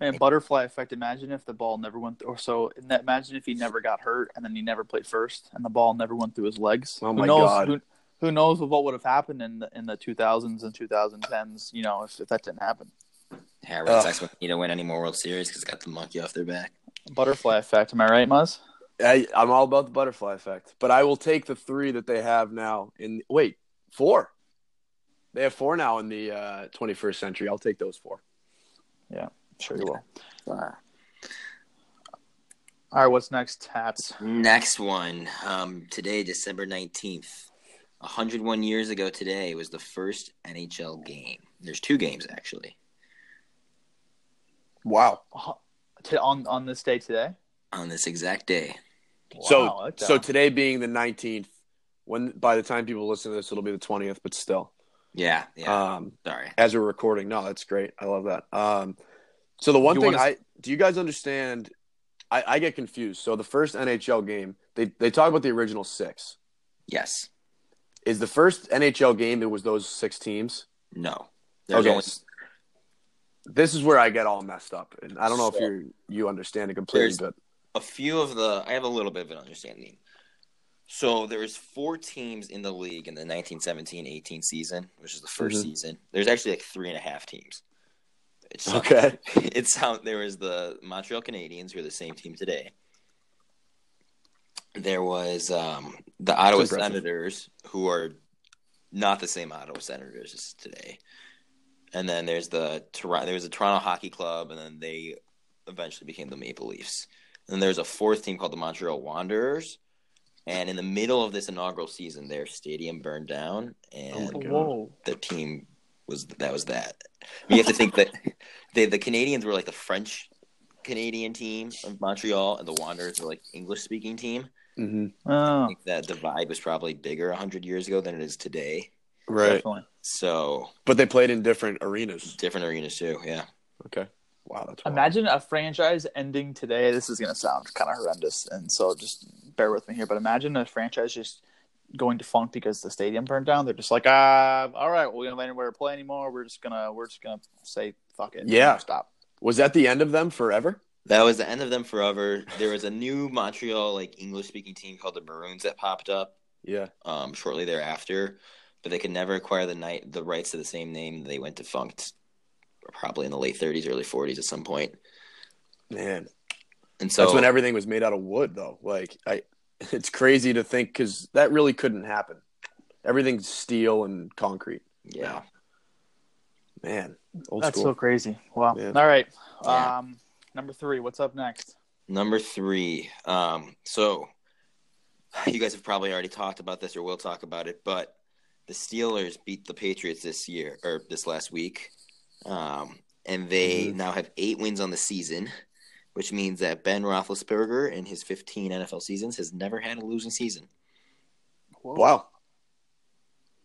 And butterfly effect. Imagine if the ball never went. Or so. Imagine if he never got hurt and then he never played first, and the ball never went through his legs. Oh who my knows, God. Who, who knows what would have happened in the in the 2000s and 2010s? You know, if, if that didn't happen. Yeah, Red Ugh. Sox won't need to win any more World Series because got the monkey off their back. Butterfly effect. Am I right, Muzz? I, I'm all about the butterfly effect, but I will take the three that they have now. In wait, four. They have four now in the uh, 21st century. I'll take those four. Yeah, Sure you will. All right. What's next? Tats? Next one. Um, today, December 19th, 101 years ago today, was the first NHL game. There's two games, actually, Wow. To, on on this day today. on this exact day. so Wow, I like so today being the 19th, when by the time people listen to this, it'll be the 20th. But still, Yeah, yeah. um, Sorry. as we're recording, no, that's great. I love that. Um, so the one You thing wanna- I do you guys understand? I, I get confused. So the first NHL game, they they talk about the original six. Yes. Is the first NHL game? It was those six teams. No. There's Okay. only This is where I get all messed up, and I don't know if you you understand it completely, but a few of the. I have a little bit of an understanding. So there was four teams in the league in the 1917-18 season, which is the 1st Mhm. season. There's actually like three and a half teams. It's okay, (laughs) it's how there was the Montreal Canadiens, who are the same team today. There was um, the Ottawa Senators, who are not the same Ottawa Senators as today. And then there's the Toronto. There was the Toronto Hockey Club, and then they eventually became the Maple Leafs. And then there's a fourth team called the Montreal Wanderers. And in the middle of this inaugural season, their stadium burned down, and my God. Whoa. the team was that was that. You have to think that (laughs) they, the Canadiens were like the French Canadian team of Montreal, and the Wanderers were like English speaking team. hmm I Oh, think that divide was probably bigger hundred years ago than it is today. right. definitely. So But they played in different arenas. different arenas too. Yeah, Okay, wow, that's wild. Imagine a franchise ending today. This is going to sound kind of horrendous, and so just bear with me here. But imagine a franchise just going defunct because the stadium burned down. They're just like, ah, all right, we're gonna let anywhere to play anymore. We're just gonna, we're just gonna say fuck it. Yeah. stop. Was that the end of them forever? that was the end of them forever. There was a new Montreal like English speaking team called the Maroons that popped up Yeah. um, shortly thereafter, but they could never acquire the night the rights to the same name. They went defunct probably in the late 30s, early 40s at some point. Man, And so that's when everything was made out of wood, though. Like, I, (laughs) it's crazy to think because that really couldn't happen. Everything's steel and concrete. yeah, Man, old That's school. so crazy. Wow. Yeah. All right. Yeah. Um, number three. What's up next? Number three. Um, so you guys have probably already talked about this or will talk about it, but the Steelers beat the Patriots this year or this last week, um, and they Mhm. now have eight wins on the season, which means that Ben Roethlisberger in his 15 NFL seasons has never had a losing season. Wow.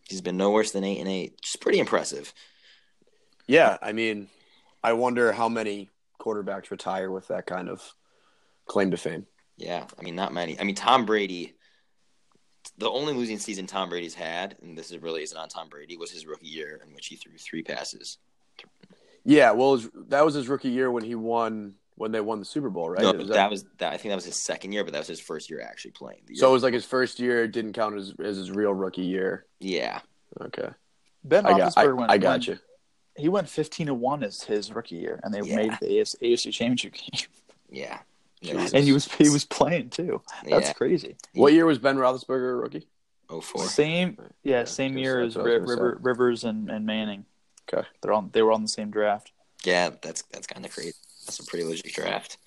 He's been no worse than eight and eight. Just pretty impressive. Yeah, I mean, I wonder how many quarterbacks retire with that kind of claim to fame. Yeah, I mean, not many. I mean, Tom Brady. The only losing season Tom Brady's had, and this is really isn't on Tom Brady, was his rookie year in which he threw three passes. Yeah, well, his, that was his rookie year when he won when they won the Super Bowl, right? No, Is that, was that. I think that was his second year, but that was his first year actually playing. The so it was like his first year didn't count as, as his real rookie year. yeah, Okay, Ben I got, I, Roethlisberger went. I got went- you. He went fifteen to one as his rookie year, and they Yeah. made the AFC, AFC Championship (laughs) game. yeah, Jesus. and he was he was playing too. That's yeah. crazy. What year was Ben Roethlisberger a rookie? Oh four. Same, yeah, Yeah, same guess year that's as what I was gonna River, Rivers and, and Manning. Okay. They're on. They were on the same draft. Yeah, that's that's kind of crazy. That's a pretty legit draft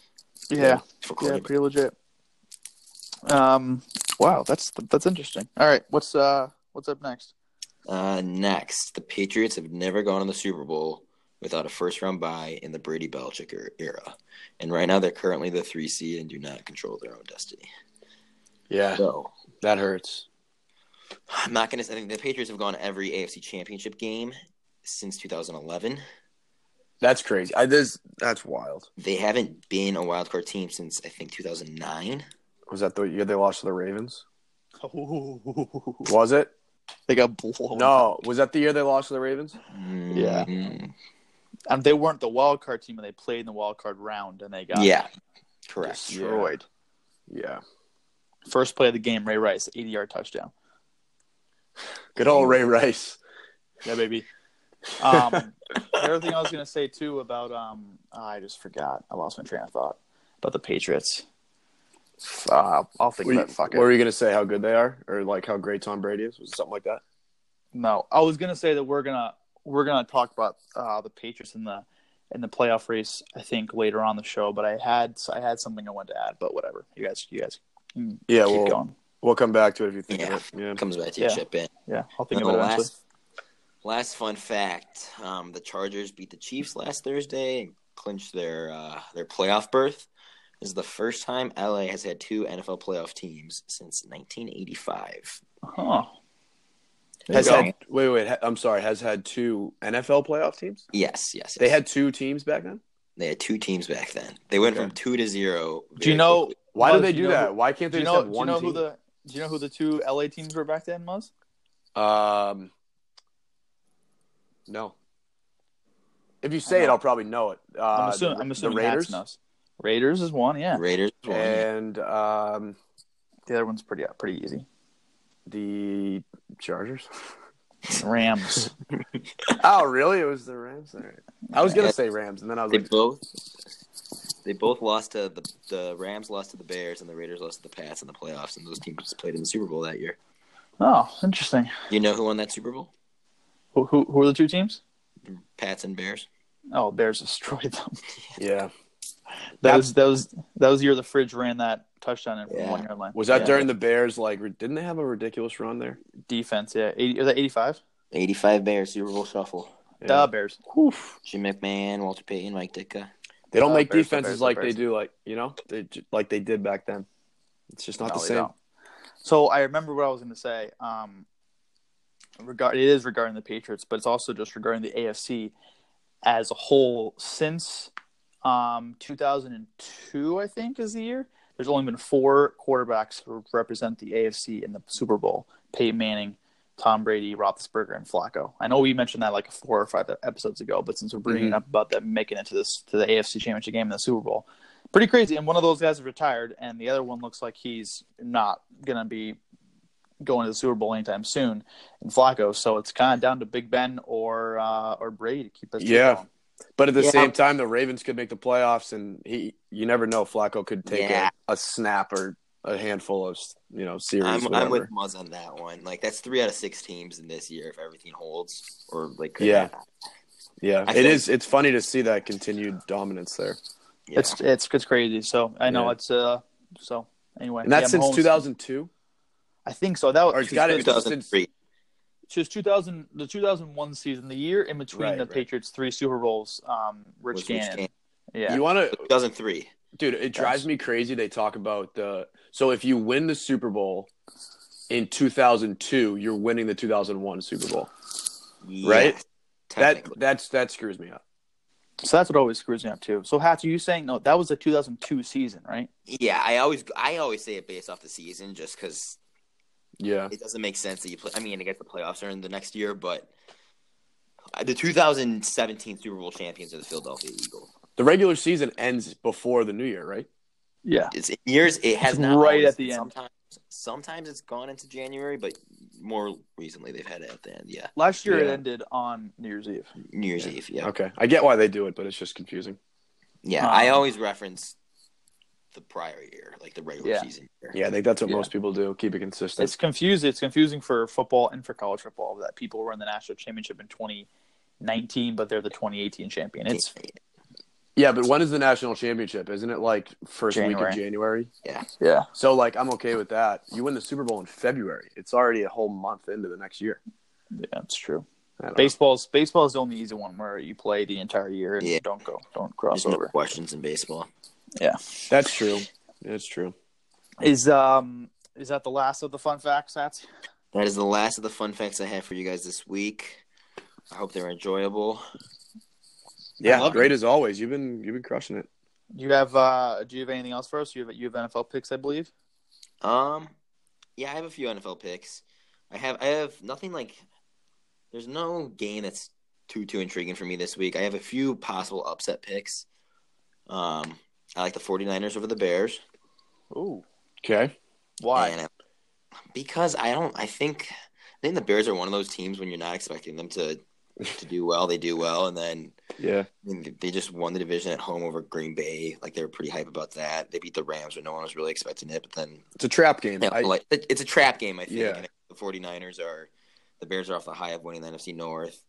Yeah, for yeah, quarterback. pretty legit. Um, wow, that's that's interesting. All right, what's uh what's up next? Uh, next, the Patriots have never gone to the Super Bowl without a first round bye in the Brady Belichick er- era, and right now they're currently the three seed and do not control their own destiny. Yeah, So that hurts. I'm not gonna. I think the Patriots have gone every AFC Championship game since 2011. That's crazy. I this that's wild. They haven't been a wild card team since I think 2009. Was that the year they lost to the Ravens? (laughs) Was it? they got blown. No, was that the year they lost to the Ravens? Yeah. And they weren't the wild card team, and they played in the wild card round, and they got yeah, correct. destroyed. Yeah. First play of the game, Ray Rice, eighty yard touchdown. Good old Ray Rice. Yeah, baby. Um, the other thing I was gonna say too about um, I just forgot. I lost my train of thought about the Patriots. Uh, I'll think Were you, about it. Fuck what it. were you gonna say? How good they are, or like how great Tom Brady is? Was it something like that? No, I was gonna say that we're gonna we're gonna talk about uh, the Patriots in the in the playoff race. I think later on the show, but I had I had something I wanted to add, but whatever. You guys, you guys, can Yeah, keep we'll going. we'll come back to it if you think Yeah. of it. Yeah. Comes back to your Yeah. chip in. Yeah, I'll think And of the it eventually. last, last fun fact: um, the Chargers beat the Chiefs last Thursday and clinched their uh, their playoff berth. This is the first time LA has had two NFL playoff teams since 1985. Huh. There Has you go. had wait wait. I'm sorry. Has had two NFL playoff teams. Yes, yes, yes. They had two teams back then. they had two teams back then. They went Okay. from two to zero. Do you know? quickly. Why Muzz, did they do do that? who- Why can't they just know? have Do you know team? who the? Do you know who the two LA teams were back then? Muzz? Um, no. If you say it. I'll probably know it. Uh, I'm assuming. the, I'm assuming the Raiders knows. Raiders is one. Yeah. Raiders won. and um, The other one's pretty pretty easy. The Chargers. (laughs) Rams. oh, really? It was the Rams. All right. I was gonna Yeah. say Rams, and then I was They like, both they both lost to the the Rams lost to the Bears and the Raiders lost to the Pats in the playoffs and those teams played in the Super Bowl that year. oh, interesting. You know who won that Super Bowl? Who who, who are the two teams? Pats and Bears. Oh, Bears destroyed them. yeah. That That- was that was that was the year the fridge ran that touchdown in from Yeah. one yard line. Was that Yeah. during the Bears? Like, didn't they have a ridiculous run there? defense? Yeah, 80, was that eighty five? 85 Bears Super Bowl shuffle. The Bears. Jim McMahon, Walter Payton, Mike Ditka. They don't Uh, make Bears, defenses Bears, like Bears. they do, like you know, they like they did back then. It's just not No, the same. don't. So I remember what I was going to say. Um, regard it is regarding the Patriots, but it's also just regarding the AFC as a whole. Since um, 2002, I think is the year. There's only been four quarterbacks who represent the AFC in the Super Bowl: Peyton Manning, Tom Brady, Roethlisberger, and Flacco. I know we mentioned that like four or five episodes ago, but since we're bringing Mhm. up about them making it to this to the AFC Championship game in the Super Bowl, pretty crazy. And one of those guys is retired, and the other one looks like he's not gonna be going to the Super Bowl anytime soon. And Flacco, so it's kind of down to Big Ben or uh, or Brady to keep us. Yeah. But at the Yeah. same time, the Ravens could make the playoffs, and he you never know. Flacco could take Yeah. a, a snap or a handful of you know series. I'm. I'm with Muzz on that one. Like that's three out of six teams in this year if everything holds, or like could Yeah. happen. yeah, I it feel- is. It's funny to see that continued dominance there, Yeah. It's it's it's crazy. So I know Yeah. it's uh so anyway. and that's yeah, since 2002. I think so. That was Or it's got it- 2003. just 2000 the 2001 season, the year in between Right, the right. Patriots three Super Bowls. Um, Rich Was Rich Gannon. Gannon. Yeah. You want to 2003. Dude, it drives Yes. me crazy. They talk about the so if you win the Super Bowl in 2002, you're winning the 2001 Super Bowl. Right? Yes, That that's that screws me up. so that's what always screws me up too. So Hats, are you saying no? That was the 2002 season, right? yeah, I always I always say it based off the season, just because Yeah, it doesn't make sense that you play. I mean, I guess the playoffs are in the next year, but uh, the 2017 Super Bowl champions are the Philadelphia Eagles. the regular season ends before the New Year, right? Yeah. It's years. It has It's not right always- at the end. Sometimes, sometimes it's gone into January, but more recently they've had it at the end. Yeah, Last year it ended on New Year's Eve. New Year's Eve. Yeah, Okay, I get why they do it, but it's just confusing. yeah. Um, I always reference the prior year, like the regular Yeah. season year. Yeah, I think that's what Yeah. most people do. Keep it consistent. It's confusing. It's confusing for football and for college football that people were in the national championship in 2019, but they're the 2018 champion. It's yeah, but when is the national championship? Isn't it like first week of January? yeah. Yeah. So like I'm okay with that. You win the Super Bowl in February. It's already a whole month into the next year. Yeah, that's true. I don't know. Baseball's baseball is the only easy one where you play the entire year and Yeah. don't go, don't cross There's no over. questions in baseball. Yeah, that's true. That's true. Is um is that the last of the fun facts, Sats? That is the last of the fun facts I have for you guys this week. I hope they're enjoyable. Yeah, love great as always. You've been you've been crushing it. You have uh do you have anything else for us? You have you have NFL picks, I believe. Um, yeah, I have a few NFL picks. I have I have nothing like. There's no game that's too too intriguing for me this week. I have a few possible upset picks. Um, I like the 49ers over the Bears. Ooh. Okay. Why? And I- because I don't. I think I think the Bears are one of those teams when you're not expecting them to to do well, they do well, and then Yeah. I mean, they just won the division at home over Green Bay. Like they were pretty hype about that. They beat the Rams, when no one was really expecting it. But then It's a trap game. Yeah, I, like it- it's a trap game, I think. Yeah. The 49ers are the Bears are off the high of winning the NFC North.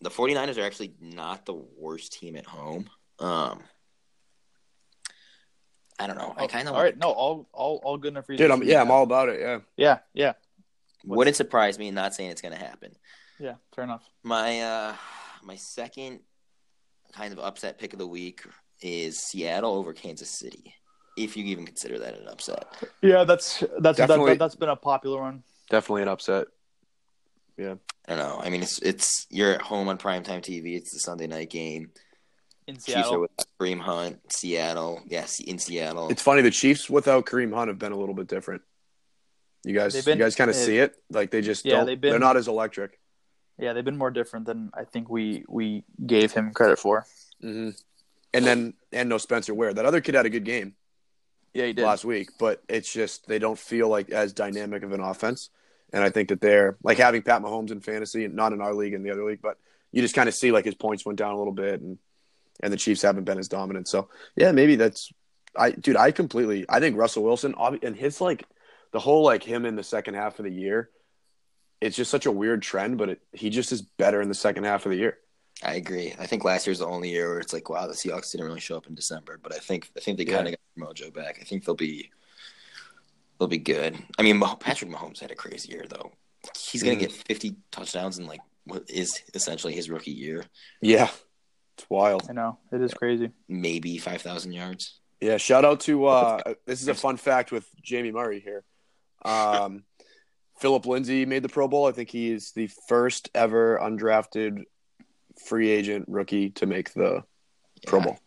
The 49ers are actually not the worst team at home. Um I don't know. I kind of all right. No, all all all good enough for you. dude, I'm, yeah, I'm all about it. Yeah. Yeah, yeah, wouldn't surprise me. Not saying it's going to happen. yeah. Fair enough. My uh my second kind of upset pick of the week is Seattle over Kansas City. If you even consider that an upset. Yeah, that's that's that, Definitely. that, that's been a popular one. Definitely an upset. Yeah. I don't know. I mean, it's it's you're at home on primetime TV. It's the Sunday night game. In Chiefs are Seattle. with Kareem Hunt, Seattle. Yes, in Seattle. It's funny. The Chiefs without Kareem Hunt have been a little bit different. You guys, been- you guys kind of eh, see it. Like they just yeah, don't. they've been- They're not as electric. Yeah, they've been more different than I think we we gave him credit for. hmm And then and no Spencer Ware. That other kid had a good game Yeah, he did. last week, but it's just they don't feel like as dynamic of an offense. And I think that they're like having Pat Mahomes in fantasy, and not in our league in the other league, but you just kind of see like his points went down a little bit, and and the Chiefs haven't been as dominant. So yeah, maybe that's I dude. I completely. I think Russell Wilson and his like the whole like him in the second half of the year. It's just such a weird trend, but it, he just is better in the second half of the year. I agree. I think last year's the only year where it's like, wow, the Seahawks didn't really show up in December, but I think I think they Yeah. kind of got their mojo back. I think they'll be they'll be good. I mean, Patrick Mahomes had a crazy year though. He's gonna Mhm. get 50 touchdowns in like what is essentially his rookie year, Yeah, it's wild. I know it is crazy. maybe 5,000 yards. Yeah, shout out to uh this is a fun fact with Jamie Murray here. Um (laughs) Phillip Lindsay made the Pro Bowl. I think he is the first ever undrafted free agent rookie to make the Pro Bowl.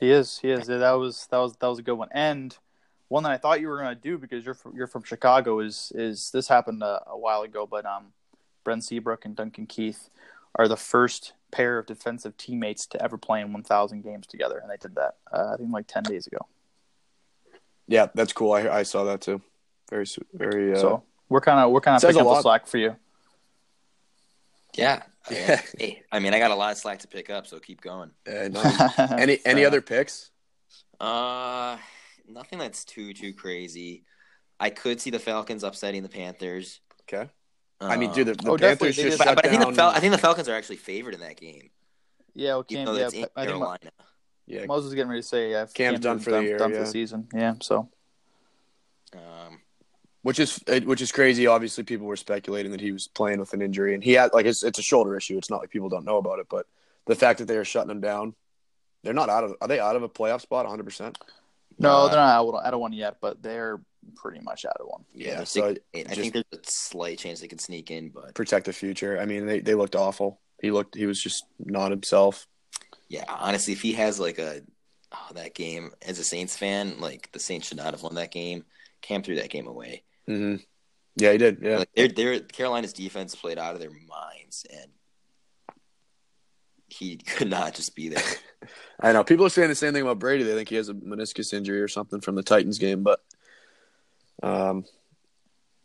He is. He is. That was that was that was a good one. And one that I thought you were going to do because you're from, you're from Chicago is is this happened a, a while ago, but um, Brent Seabrook and Duncan Keith are the first pair of defensive teammates to ever play in 1,000 games together, and they did that uh, I think like 10 days ago. Yeah, that's cool. I I saw that too. Very very uh, so we're kind of we're kind of picking a up the slack for you. Yeah. (laughs) I mean, Yeah. hey, I mean, I got a lot of slack to pick up, so keep going. uh, nice. (laughs) any any other picks? Uh, nothing that's too too crazy. I could see the Falcons upsetting the Panthers. Okay. I mean, dude, the, the oh. Panthers They just but, but I think the Fal- I think the Falcons are actually favored in that game, Yeah, well, even Cam, yeah, it's in I think Carolina. yeah, Moses is getting ready to say yeah, Cam's done for the year, done for the season. Yeah, so Um, which is which is crazy. Obviously, people were speculating that he was playing with an injury, and he had like it's, it's a shoulder issue. It's not like people don't know about it, but the fact that they are shutting him down, they're not out of. Are they out of a playoff spot? One hundred percent. No, Uh, they're not out, out of one yet, but they're pretty much out of one. Yeah, I so think, I just- think there's a slight chance they could sneak in, but protect the future. I mean, they they looked awful. He looked. He was just not himself. yeah, honestly, if he has like a oh, that game as a Saints fan, like the Saints should not have won that game. Cam threw that game away. hmm Yeah, he did. Yeah, Like their their Carolina's defense played out of their minds, and he (laughs) could not just be there. (laughs) I know. People are saying the same thing about Brady. They think he has a meniscus injury or something from the Titans game, but um,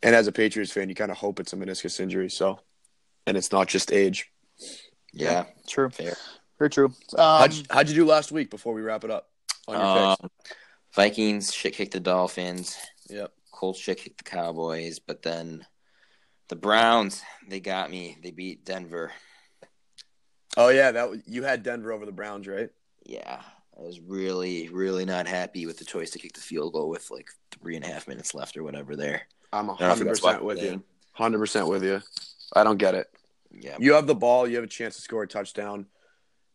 and as a Patriots fan, you kind of hope it's a meniscus injury. So, and it's not just age. Yeah, True. fair. Very true. Um, how'd, you, how'd you do last week before we wrap it up on your Um, picks? Vikings shit kicked the Dolphins. Yep. Colts shit kicked the Cowboys, but then the Browns they got me. They beat Denver. Oh yeah, that was, you had Denver over the Browns, right? Yeah, I was really, really not happy with the choice to kick the field goal with like three and a half minutes left or whatever there. I'm I don't know if hundred that's why- percent with you. Hundred percent with you. I don't get it. Yeah, You have the ball. You have a chance to score a touchdown.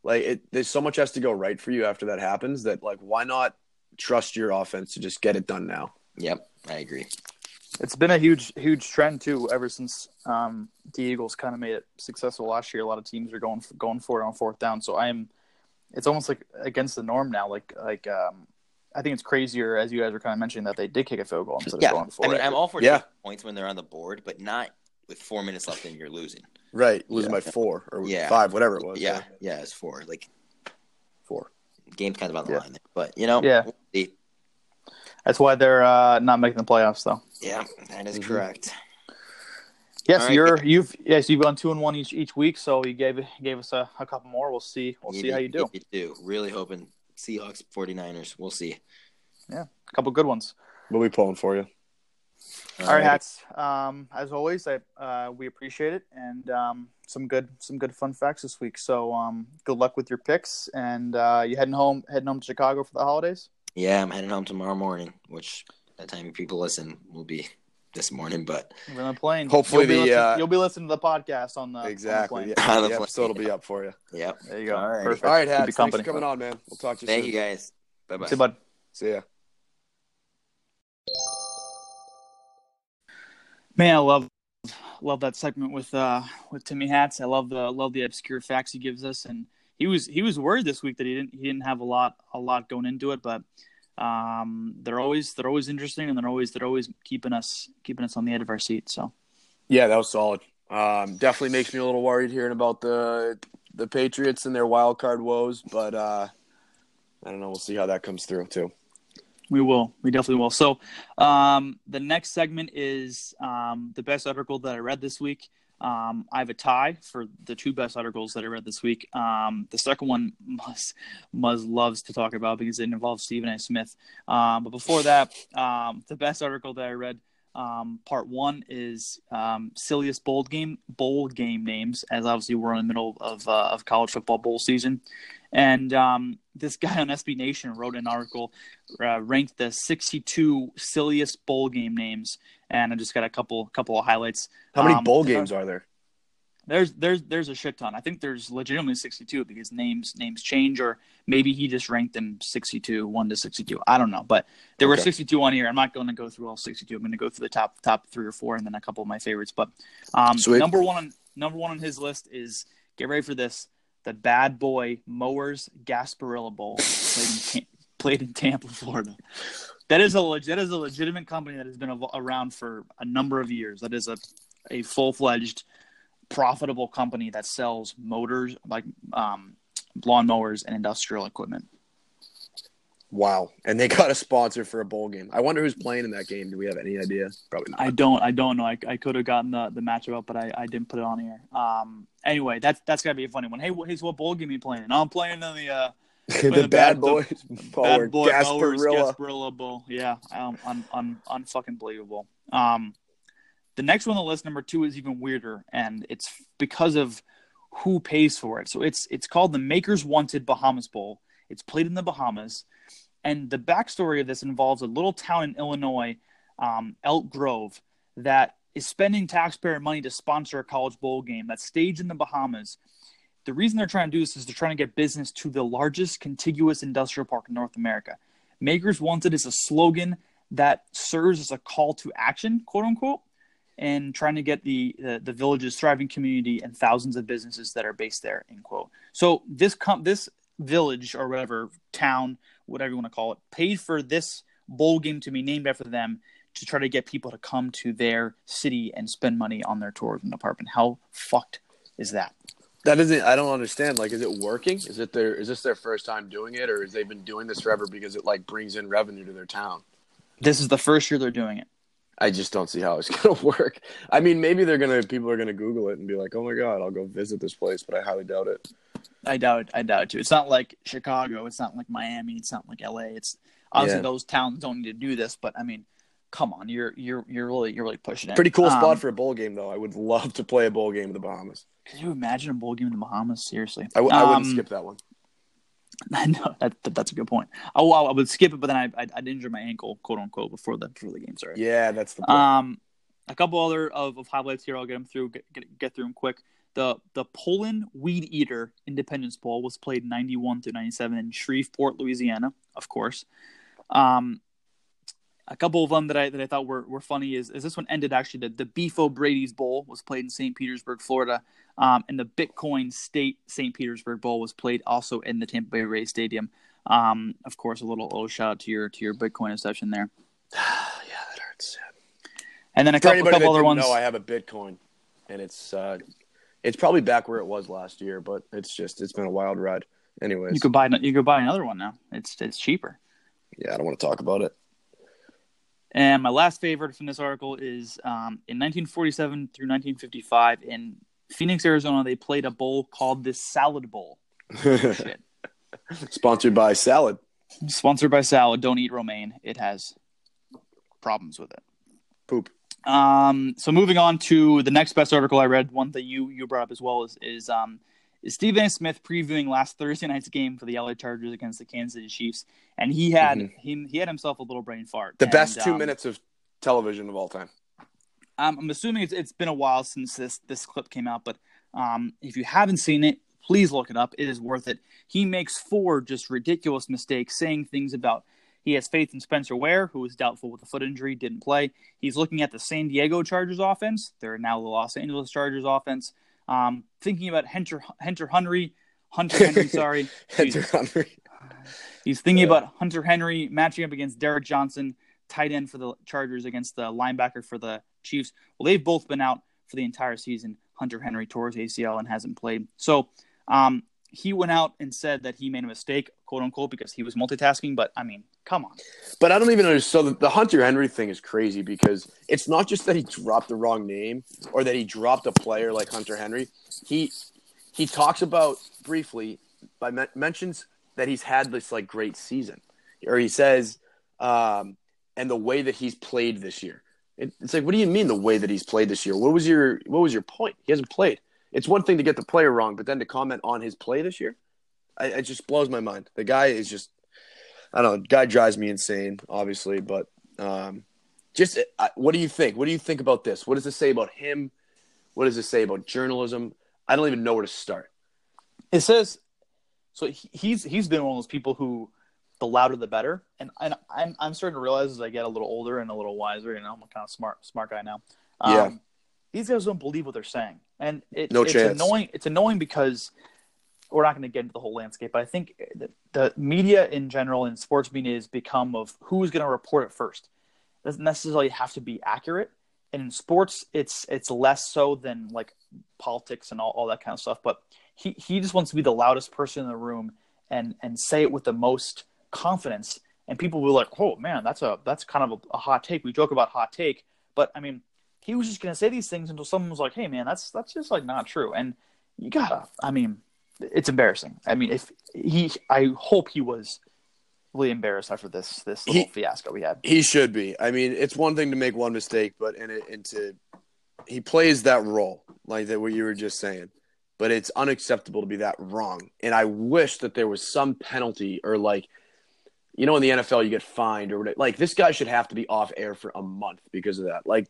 Like it, there's so much has to go right for you after that happens. That like, why not trust your offense to just get it done now? yep, I agree. It's been a huge, huge trend too. Ever since um, the Eagles kind of made it successful last year, a lot of teams are going for, going for it on fourth down. So I am, it's almost like against the norm now. Like like um, I think it's crazier as you guys were kind of mentioning that they did kick a field goal instead Yeah, of going for I mean, it. I'm all for Yeah. points when they're on the board, but not with four minutes left and you're losing. Right, losing Yeah. by four or Yeah. five, whatever it was. Yeah, yeah, it's four. Like four. game's kind of on the Yeah. line there, but you know, Yeah. we'll see. That's why they're uh, not making the playoffs though. yeah, that is Mhm. correct. Yes, All right. you're you've yes you've gone two and one each each week. So you gave gave us a, a couple more. We'll see. We'll see how you do. You do. Really hoping Seahawks, 49ers. We'll see. Yeah, a couple good ones. We'll be pulling for you. All right, hats. Um, as always, I uh, we appreciate it, and um, some good some good fun facts this week. So um, good luck with your picks, and uh, you heading home heading home to Chicago for the holidays. Yeah, I'm heading home tomorrow morning, which by the time people listen will be this morning, but We're on the plane. Hopefully you'll be, the, listening, uh, you'll be listening to the podcast on the on the exactly. plane. Yeah, On the the plane. episode will be up for you. yep. There you go. All right. Perfect. All right, Hats. Thanks company. for coming on, man. We'll talk to you Thank soon. you guys. Bye bye. See you, bud. See ya. Man, I love love that segment with uh with Timmy Hats. I love the love the obscure facts he gives us, and he was he was worried this week that he didn't he didn't have a lot a lot going into it, but um they're always they're always interesting and they're always they're always keeping us keeping us on the edge of our seat. So Yeah, that was solid. Um, definitely makes me a little worried hearing about the the Patriots and their wild card woes, but uh, I don't know. We'll see how that comes through too. we will we definitely will. So um the next segment is um the best article that I read this week. Um, I have a tie for the two best articles that I read this week. Um, the second one, (laughs) Muzz, Muzz loves to talk about because it involves Stephen A. Smith. Um, but before that, um, the best article that I read, um, part one, is um, silliest bowl game bowl game names, as obviously we're in the middle of uh, of college football bowl season. And this (laughs) guy on SB Nation wrote an article, uh, ranked the 62 silliest bowl game names, and I just got a couple couple of highlights. How many Um, bowl games are there? There's there's there's a shit ton. I think there's legitimately 62 because names names change, or maybe he just ranked them 62, one to 62. I don't know, but there were 62 on here. I'm not going to go through all 62. I'm going to go through the top top three or four, and then a couple of my favorites. But um, number one on number one on his list is get ready for this: the Bad Boy Mowers Gasparilla Bowl played in, (laughs) played in Tampa, Florida. That is a that is a legitimate company that has been around for a number of years. That is a a full fledged profitable company that sells motors like um, lawnmowers and industrial equipment. Wow, and they got a sponsor for a bowl game. I wonder who's playing in that game. Do we have any idea? Probably not. I don't I don't know. I, I could have gotten the, the matchup up, but I, I didn't put it on here. Um, anyway, that's that's gotta be a funny one. Hey, wh- hey, so what bowl game are you playing? No, I'm playing in the uh, (laughs) the, the bad boys, Bad Boy (laughs) Gasparilla. Gasparilla Bowl. Yeah, um, un, un, unfucking believable. Um, the next one on the list, number two, is even weirder, and it's because of who pays for it. So it's it's called the Makers Wanted Bahamas Bowl. It's played in the Bahamas, and the backstory of this involves a little town in Illinois um, Elk Grove, that is spending taxpayer money to sponsor a college bowl game that's staged in the Bahamas. The reason they're trying to do this is they're trying to get business to the largest contiguous industrial park in North America. Makers Wanted is a slogan that serves as a call to action, quote unquote, and trying to get the, the, the village's thriving community and thousands of businesses that are based there, end quote. So this com- this village or whatever town, whatever you want to call it, paid for this bowl game to be named after them to try to get people to come to their city and spend money on their tourism department. How fucked is that? That isn't. I don't understand. Like, is it working? Is it their? Is this their first time doing it, or is they've been doing this forever because it like brings in revenue to their town? This is the first year they're doing it. I just don't see how it's (laughs) gonna work. I mean, maybe they're gonna people are gonna Google it and be like, "Oh my god, I'll go visit this place," but I highly doubt it. I doubt. I doubt it too. It's not like Chicago. It's not like Miami. It's not like L.A. It's obviously Yeah. those towns don't need to do this, but I mean, come on, you're you're you're really you're really pushing it. Pretty cool spot Um, for a bowl game, though. I would love to play a bowl game in the Bahamas. Could you imagine a bowl game in the Bahamas? Seriously, I, w- I wouldn't Um, skip that one. (laughs) no, that, that- that's a good point. Well, I would skip it, but then I I'd, I'd injure my ankle, quote unquote, before the before the game started. Yeah, that's the point. Um, a couple other of, of highlights here. I'll get them through. Get, get, get through them quick. The the Poulan Weed Eater Independence Bowl was played 91 through 97 in Shreveport, Louisiana, of course. Um, a couple of them that I that I thought were, were funny is, is this one ended actually the the Beef O'Brady's Bowl was played in St. Petersburg, Florida, um, and the Bitcoin State St. Petersburg Bowl was played also in the Tampa Bay Rays Stadium. Um, of course, a little, little shout out to your to your Bitcoin obsession there. (sighs) yeah, that hurts. And then a For couple, anybody couple other ones. know, I have a Bitcoin, and it's uh, it's probably back where it was last year, but it's just it's been a wild ride. Anyways, You could buy you could buy another one now. It's it's cheaper. yeah, I don't want to talk about it. And my last favorite from this article is um, in 1947 through 1955 in Phoenix, Arizona, they played a bowl called the Salad Bowl. (laughs) Sponsored by Salad. Sponsored by Salad. Don't eat romaine. It has problems with it. Poop. Um, so moving on to the next best article I read, one that you you brought up as well is is um is Stephen A. Smith previewing last Thursday night's game for the LA Chargers against the Kansas City Chiefs, and he had Mhm. he, he had himself a little brain fart. The And, best two um, minutes of television of all time. Um, I'm assuming it's, it's been a while since this this clip came out, but um, if you haven't seen it, please look it up. It is worth it. He makes four just ridiculous mistakes, saying things about he has faith in Spencer Ware, who was doubtful with a foot injury, didn't play. He's looking at the San Diego Chargers offense. They're now the Los Angeles Chargers offense. Um, thinking about Hunter Hunter Henry, Hunter Henry, (laughs) sorry, Hunter Henry. He's thinking Yeah. about Hunter Henry matching up against Derrick Johnson, tight end for the Chargers against the linebacker for the Chiefs. Well, they've both been out for the entire season. Hunter Henry tore his ACL and hasn't played. So um, he went out and said that he made a mistake, quote unquote, because he was multitasking. But I mean, come on. But I don't even understand. So the, Hunter Henry thing is crazy because it's not just that he dropped the wrong name or that he dropped a player like Hunter Henry. He he talks about briefly, by men- mentions that he's had this like great season, or he says, um, and the way that he's played this year. It, it's like, what do you mean the way that he's played this year? What was your what was your point? He hasn't played. It's one thing to get the player wrong, but then to comment on his play this year, I, it just blows my mind. The guy is just I don't know. Guy drives me insane, obviously, but um, just uh, what do you think? What do you think about this? What does this say about him? What does this say about journalism? I don't even know where to start. It says so. He's he's been one of those people who the louder the better, and, and I'm I'm starting to realize as I get a little older and a little wiser. You know, I'm a kind of smart smart guy now. Um, Yeah. These guys don't believe what they're saying, and it, No it's chance. annoying. It's annoying because we're not going to get into the whole landscape. But I think the, the media in general and sports media has become of who's going to report it first. It doesn't necessarily have to be accurate. And in sports, it's it's less so than like politics and all, all that kind of stuff. But he, he just wants to be the loudest person in the room and and say it with the most confidence. And people will be like, oh man, that's a that's kind of a, a hot take. We joke about hot take, but I mean, he was just gonna say these things until someone was like, hey man, that's that's just like not true. And you gotta, I mean, it's embarrassing. I mean, if he, I hope he was really embarrassed after this this little He- fiasco we had. He should be. I mean, it's one thing to make one mistake, but and it and to he plays that role like that what you were just saying. But it's unacceptable to be that wrong. And I wish that there was some penalty or like you know, in the NFL, you get fined or whatever. Like this guy should have to be off air for a month because of that. Like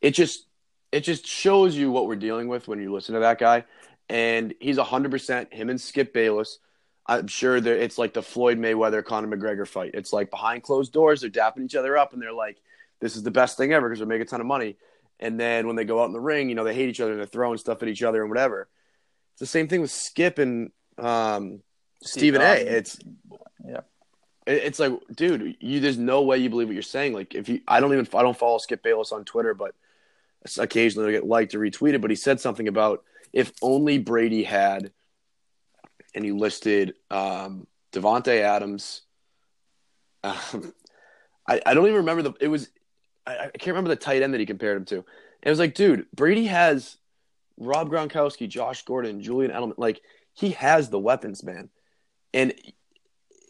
it just it just shows you what we're dealing with when you listen to that guy. And he's hundred percent him and Skip Bayless. I'm sure that it's like the Floyd Mayweather Conor McGregor fight. It's like behind closed doors, they're dapping each other up, and they're like, "This is the best thing ever" because they're making a ton of money. And then when they go out in the ring, you know, they hate each other and they're throwing stuff at each other and whatever. It's the same thing with Skip and um, Stephen A. It's yeah. It's like, dude, you there's no way you believe what you're saying. Like, if you, I don't even, I don't follow Skip Bayless on Twitter, but occasionally I get liked or retweeted. But he said something about if only Brady had, and he listed um, Davante Adams. Um, I, I don't even remember the. It was I, I can't remember the tight end that he compared him to. It was like, dude, Brady has Rob Gronkowski, Josh Gordon, Julian Edelman. Like he has the weapons, man. And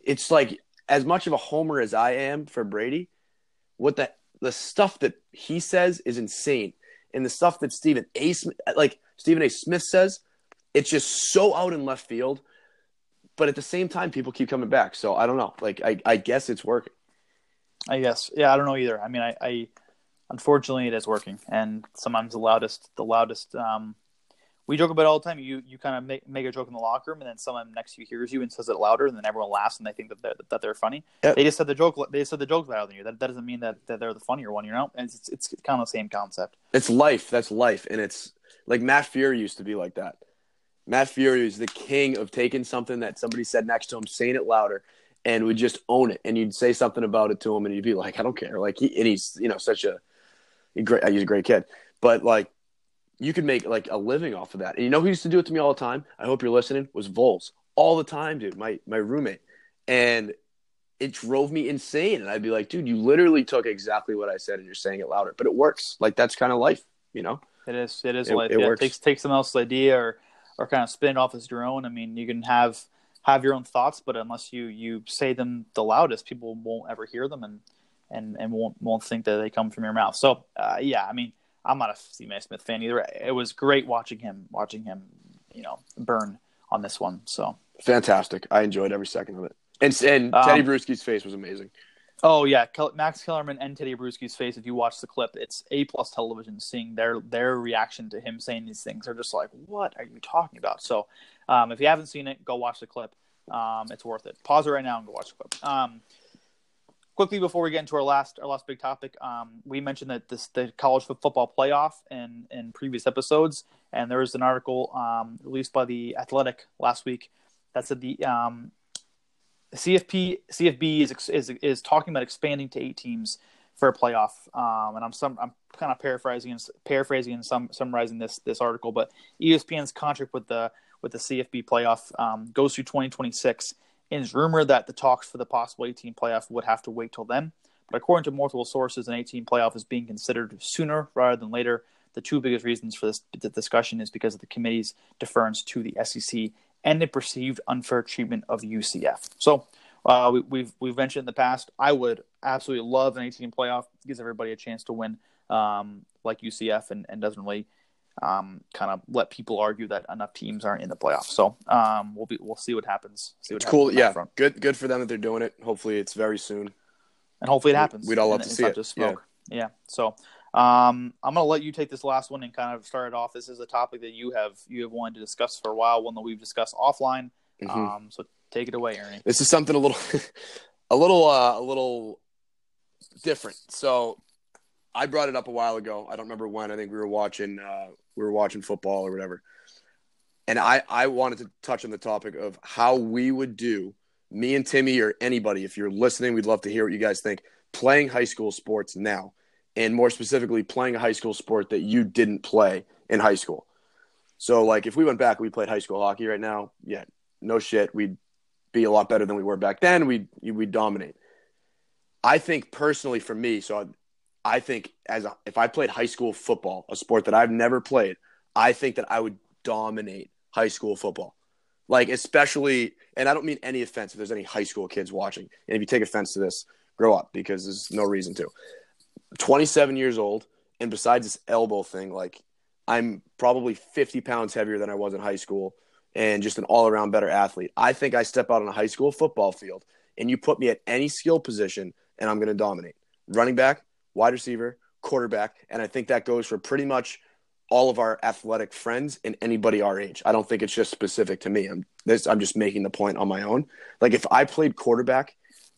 it's like as much of a homer as I am for Brady, what the the stuff that he says is insane, and the stuff that Stephen A. Smith, like Stephen A. Smith says, it's just so out in left field. But at the same time, people keep coming back. So I don't know. Like I, I guess it's working. I guess. Yeah, I don't know either. I mean, I, I unfortunately it is working, and sometimes the loudest, the loudest. Um, we joke about it all the time. You you kind of make, make a joke in the locker room, and then someone next to you hears you and says it louder, and then everyone laughs and they think that they're, that they're funny. Yep. They just said the joke. They said the joke louder than you. That, that doesn't mean that, that they're the funnier one. You know, and it's, it's kind of the same concept. It's life. That's life, and it's like Matt Fury used to be like that. Matt Fury is the king of taking something that somebody said next to him, saying it louder, and would just own it. And you'd say something about it to him, and he'd be like, "I don't care." Like he and he's you know such a, a great. He's a great kid, but like you could make like a living off of that. And you know who used to do it to me all the time? I hope you're listening. Was Vols all the time, dude? My my roommate, and it drove me insane. And I'd be like, dude, you literally took exactly what I said, and you're saying it louder. But it works. Like that's kind of life, you know. It is. It is it, life. It yeah, works. Take take someone else's idea or or kind of spin it off as your own. I mean, you can have have your own thoughts, but unless you you say them the loudest, people won't ever hear them and and and won't won't think that they come from your mouth. So uh, yeah, I mean, I'm not a Stephen A. Smith fan either. It was great watching him watching him, you know, burn on this one. So fantastic. I enjoyed every second of it. And and Teddy um, Bruschi's face was amazing. Oh yeah, Max Kellerman and Teddy Bruschi's face. If you watch the clip, it's a plus television. Seeing their their reaction to him saying these things, they're just like, "What are you talking about?" So, um, if you haven't seen it, go watch the clip. Um, it's worth it. Pause it right now and go watch the clip. Quickly before we get into our last our last big topic, um, we mentioned that this the college football playoff in in previous episodes, and there was an article um, released by the Athletic last week that said the um, CFP CFB is is is talking about expanding to eight teams for a playoff. Um, and I'm some I'm kind of paraphrasing and paraphrasing and some summarizing this this article, but ESPN's contract with the with the CFB playoff um, goes through 2026. And it's rumored that the talks for the possible 18 playoff would have to wait till then. But according to multiple sources, an 18 playoff is being considered sooner rather than later. The two biggest reasons for this discussion is because of the committee's deference to the SEC and the perceived unfair treatment of UCF. So uh, we, have we've, we've mentioned in the past. I would absolutely love an 18 playoff. It gives everybody a chance to win, um, like UCF, and, and doesn't really um, kind of let people argue that enough teams aren't in the playoffs. So um, we'll be we'll see what happens. See what it's cool. Yeah, front. good good for them that they're doing it. Hopefully, it's very soon, and hopefully it happens. We'd all love and to see it. Just smoke. Yeah. yeah. So um, I'm going to let you take this last one and kind of start it off. This is a topic that you have you have wanted to discuss for a while, one that we've discussed offline. Mm-hmm. Um, so take it away, Ernie. This is something a little, (laughs) a little, uh, a little different. So I brought it up a while ago. I don't remember when. I think we were watching, uh, we were watching football or whatever, and I I wanted to touch on the topic of how we would do. Me and Timmy or anybody, if you're listening, we'd love to hear what you guys think. Playing high school sports now and more specifically playing a high school sport that you didn't play in high school. So like if we went back, we played high school hockey right now. Yeah, no shit, we'd be a lot better than we were back then. We'd we'd dominate. I think personally for me, so I think as a, if I played high school football, a sport that I've never played, I think that I would dominate high school football. Like especially, and I don't mean any offense if there's any high school kids watching. And if you take offense to this, grow up because there's no reason to. 27 years old, and besides this elbow thing, like I'm probably 50 pounds heavier than I was in high school and just an all around better athlete. I think I step out on a high school football field and you put me at any skill position, and I'm going to dominate. Running back, wide receiver, quarterback, and I think that goes for pretty much all of our athletic friends and anybody our age. I don't think it's just specific to me. I'm this. I'm just making the point on my own. Like if I played quarterback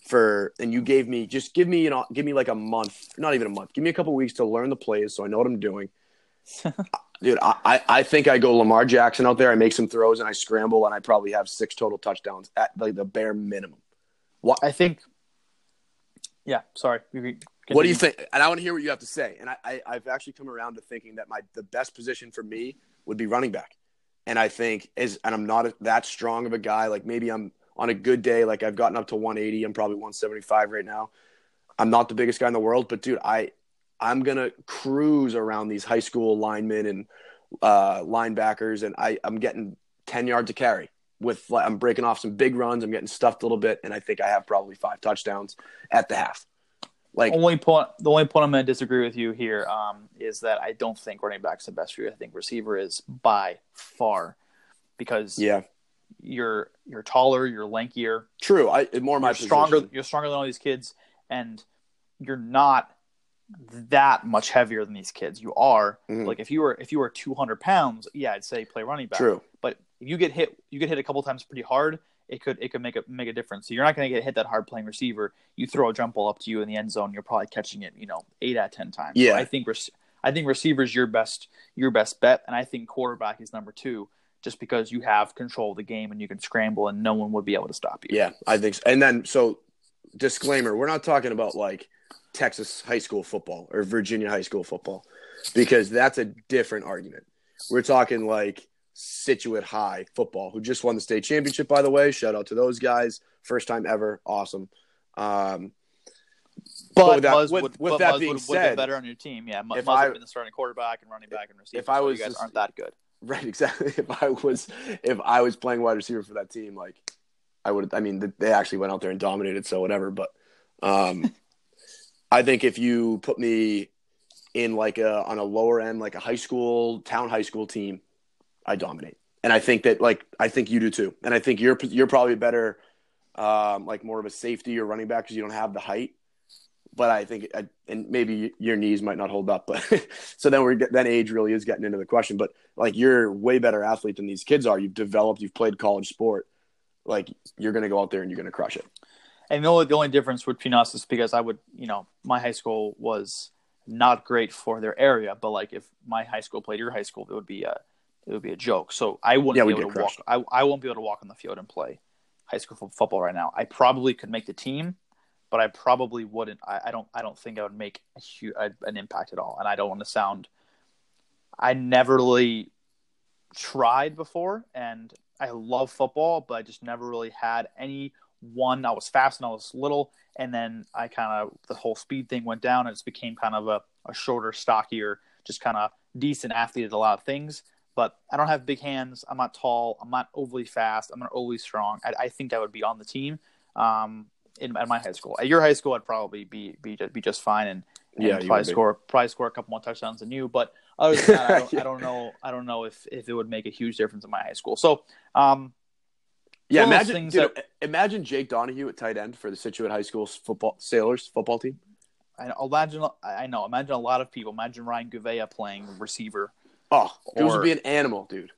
for and you gave me just give me you know give me like a month, not even a month, give me a couple weeks to learn the plays so I know what I'm doing. (laughs) Dude, I, I think I go Lamar Jackson out there. I make some throws and I scramble and I probably have six total touchdowns at like the bare minimum. What I think. Yeah, sorry. What do you think? And I want to hear what you have to say. And I, I, I've actually come around to thinking that my the best position for me would be running back. And I think is and I'm not that strong of a guy. Like maybe I'm on a good day, like I've gotten up to 180. I'm probably 175 right now. I'm not the biggest guy in the world, but dude, I I'm gonna cruise around these high school linemen and uh, linebackers, and I I'm getting 10 yards to carry. With I'm breaking off some big runs, I'm getting stuffed a little bit, and I think I have probably five touchdowns at the half. Like only point, the only point I'm going to disagree with you here um, is that I don't think running back's the best for you. I think receiver is by far because yeah, you're you're taller, you're lankier. True, I more my you're stronger. You're stronger than all these kids, and you're not that much heavier than these kids. You are mm-hmm. like if you were if you were 200 pounds, yeah, I'd say play running back. True, but if you get hit, you get hit a couple times pretty hard. It could it could make a make a difference. So you're not going to get hit that hard playing receiver. You throw a jump ball up to you in the end zone, you're probably catching it. You know, eight out of ten times. Yeah, so I think I think receiver's your best your best bet, and I think quarterback is number two just because you have control of the game and you can scramble and no one would be able to stop you. Yeah, I think so. And then so disclaimer, we're not talking about like Texas high school football or Virginia high school football because that's a different argument. We're talking like Scituate High football, who just won the state championship, by the way. Shout out to those guys. First time ever. Awesome. Um, but, but with that, with, would, with that being would, said, would better on your team. Yeah, Muzz if I, have been the starting quarterback and running back and receiver. If I was, so you guys aren't that good. (laughs) Right, exactly. If I was, if I was playing wide receiver for that team, like I would. I mean, they actually went out there and dominated, so whatever. But um, I think if you put me in like a on a lower end, like a high school, town high school team, I dominate. And I think that like I think you do too. And I think you're you're probably better, um, like more of a safety or running back because you don't have the height. But I think, and maybe your knees might not hold up. But (laughs) so then we're then age really is getting into the question. But like you're way better athlete than these kids are. You've developed. You've played college sport. Like you're going to go out there and you're going to crush it. And the only the only difference between us is because I would, you know, my high school was not great for their area, but like if my high school played your high school, it would be a it would be a joke. So I wouldn't yeah, be able to walk. I, I won't be able to walk on the field and play high school football right now. I probably could make the team, but I probably wouldn't. I, I don't. I don't think I would make a huge, an impact at all. And I don't want to sound. I never really tried before, and I love football, but I just never really had any one, I was fast and I was little, and then I kind of the whole speed thing went down, and it became kind of a, a shorter, stockier, just kind of decent athlete at a lot of things. But I don't have big hands. I'm not tall. I'm not overly fast. I'm not overly strong. I, I think I would be on the team um, in at my high school. At your high school, I'd probably be be be just fine and, and yeah, probably score probably score a couple more touchdowns than you. But other than that, I don't, (laughs) I don't know. I don't know if if it would make a huge difference in my high school. So um, yeah, imagine dude, that, imagine Jake Donahue at tight end for the Scituate High School football Sailors football team. I know, imagine I know. Imagine a lot of people. Imagine Ryan Gouveia playing receiver. Oh, those would be an animal, dude.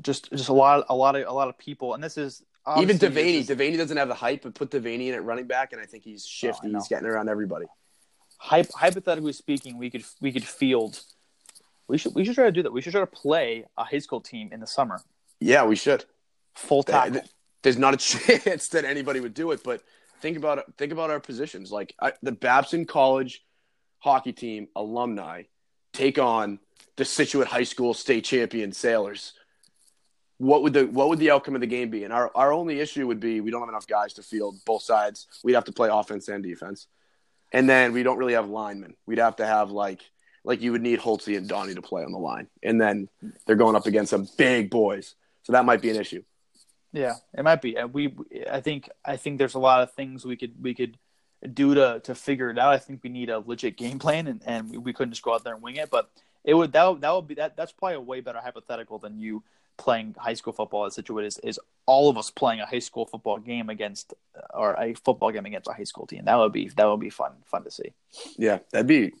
Just just a lot a lot of a lot of people, and this is even Devaney. Just, Devaney doesn't have the hype, but put Devaney in at running back, and I think he's oh, shifty. Oh, he's getting around everybody. hypothetically speaking, we could we could field. We should we should try to do that. We should try to play a high school team in the summer. Yeah, we should. Full tackle there's not a (laughs) chance that anybody would do it. But think about. Think about our positions. Like I, the Babson College hockey team alumni take on the Scituate High School state champion Sailors. What would the what would the outcome of the game be? And our, our only issue would be we don't have enough guys to field both sides. We'd have to play offense and defense. And then we don't really have linemen. We'd have to have like like you would need Holtzy and Donnie to play on the line. And then they're going up against some big boys. So that might be an issue. Yeah, it might be. We, I think, I think there's a lot of things we could we could do to to figure it out. I think we need a legit game plan, and, and we couldn't just go out there and wing it. But it would that would, that would be that that's probably a way better hypothetical than you playing high school football as Scituate is, is all of us playing a high school football game against or a football game against a high school team. That would be that would be fun fun to see. Yeah, that'd be.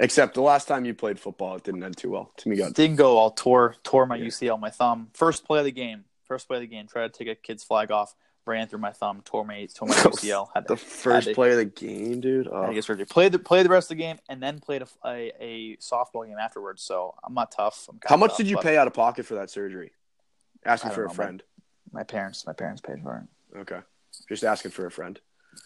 Except the last time you played football, it didn't end too well. To me, God. Didn't go all tore tore my Yeah. UCL, my thumb. First play of the game. First play of the game. Try to take a kid's flag off. Ran through my thumb. Tore my tore my (laughs) UCL. Had The first to- play of the game, dude. had Oh. to get surgery. Played the played the rest of the game and then played a, a, a softball game afterwards. So I'm not tough. I'm How much tough, did you pay out of pocket for that surgery? Asking for a know, man. friend. My parents my parents paid for it. Okay, just asking for a friend.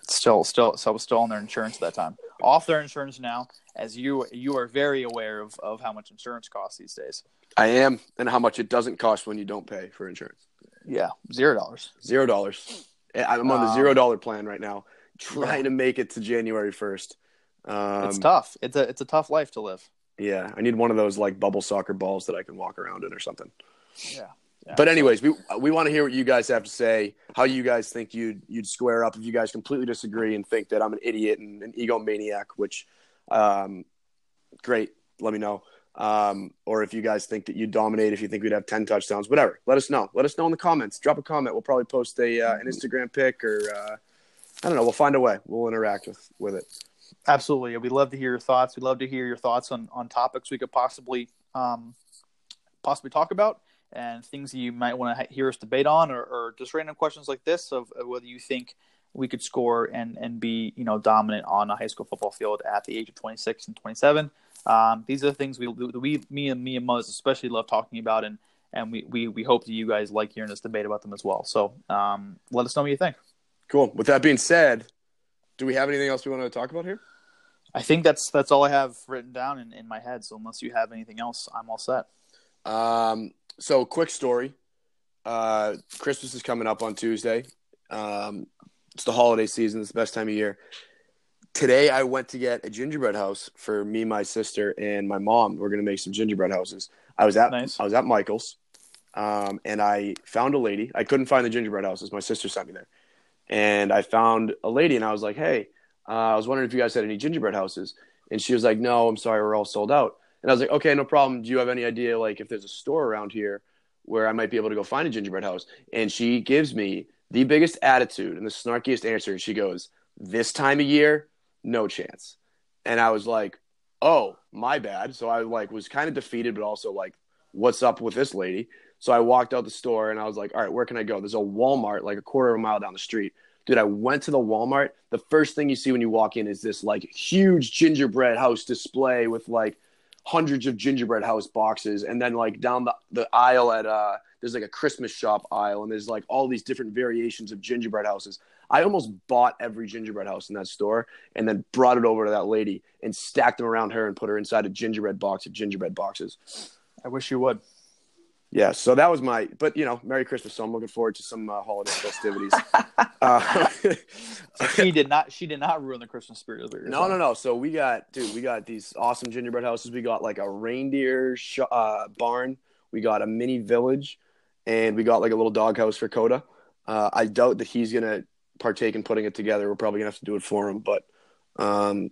Still still so I was still on their insurance at that time. Off their insurance now, as you you are very aware of, of how much insurance costs these days. I am, and how much it doesn't cost when you don't pay for insurance. Yeah, zero dollars. Zero dollars. I'm on the zero dollar plan right now, trying to make it to January first. Um, it's tough. It's a it's a tough life to live. Yeah, I need one of those like bubble soccer balls that I can walk around in or something. Yeah. Yeah. But anyways, we we want to hear what you guys have to say. How you guys think you'd you'd square up if you guys completely disagree and think that I'm an idiot and an egomaniac, which, um, great. Let me know. Um, or if you guys think that you dominate, if you think we'd have ten touchdowns, whatever. Let us know. Let us know in the comments. Drop a comment. We'll probably post a uh, an Instagram pic or uh, I don't know. We'll find a way. We'll interact with with it. Absolutely. We'd love to hear your thoughts. We'd love to hear your thoughts on, on topics we could possibly um, possibly talk about and things you might want to hear us debate on or, or just random questions like this of, of whether you think we could score and, and be you know dominant on a high school football field at the age of 26 and 27. Um, these are the things we, we me and me and Muzz especially love talking about and and we, we, we hope that you guys like hearing us debate about them as well. So um, let us know what you think. Cool. With that being said, do we have anything else we want to talk about here? I think that's that's all I have written down in, in my head. So unless you have anything else, I'm all set. Um, so quick story. Uh, Christmas is coming up on Tuesday. Um, it's the holiday season. It's the best time of year. Today I went to get a gingerbread house for me, my sister, and my mom. We're gonna make some gingerbread houses. I was at Nice. I was at Michael's, um, and I found a lady. I couldn't find the gingerbread houses. My sister sent me there, and I found a lady, and I was like, "Hey, uh, I was wondering if you guys had any gingerbread houses." And she was like, "No, I'm sorry, we're all sold out." And I was like, "Okay, no problem. Do you have any idea like if there's a store around here where I might be able to go find a gingerbread house?" And she gives me the biggest attitude and the snarkiest answer, and she goes, "This time of year, no chance." And I was like, "Oh, my bad." So I like was kind of defeated, but also like, "What's up with this lady?" So I walked out the store and I was like, "All right, where can I go?" There's a Walmart like a quarter of a mile down the street. Dude, I went to the Walmart. The first thing you see when you walk in is this like huge gingerbread house display with like hundreds of gingerbread house boxes. And then like down the, the aisle at uh there's like a Christmas shop aisle and there's like all these different variations of gingerbread houses. I almost bought every gingerbread house in that store and then brought it over to that lady and stacked them around her and put her inside a gingerbread box of gingerbread boxes. I wish you would. Yeah, so that was my. But you know, Merry Christmas. So I'm looking forward to some uh, holiday festivities. (laughs) uh, She did not. She did not ruin the Christmas spirit of it. no, no, no. So we got, dude, we got these awesome gingerbread houses. We got like a reindeer sh- uh, barn. We got a mini village, and we got like a little dog house for Coda. Uh, I doubt that he's gonna partake in putting it together. We're probably gonna have to do it for him, but um,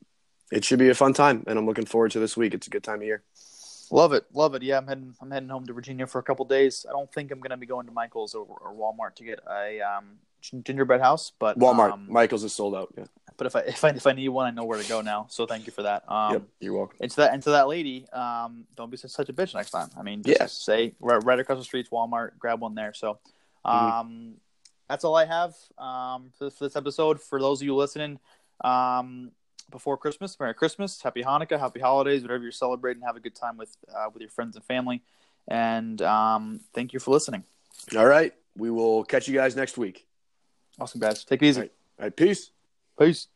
it should be a fun time, and I'm looking forward to this week. It's a good time of year. Love it, love it. Yeah, I'm heading. I'm heading home to Virginia for a couple days. I don't think I'm gonna be going to Michael's or, or Walmart to get a um, gingerbread house, but Walmart, Um, Michael's is sold out. Yeah, but if I if I if I need one, I know where to go now. So thank you for that. Um, yep, you're welcome. And to that, and to that lady, um, don't be such, a bitch next time. I mean, just Yeah. say right, right across the street's Walmart, grab one there. So, um, that's all I have um, for, for this episode. For those of you listening, um, before Christmas, Merry Christmas, Happy Hanukkah, Happy Holidays, whatever you're celebrating. Have a good time with uh, with your friends and family. And um, thank you for listening. All right, we will catch you guys next week. Awesome, guys. Take it easy. All right. All right, peace. Peace.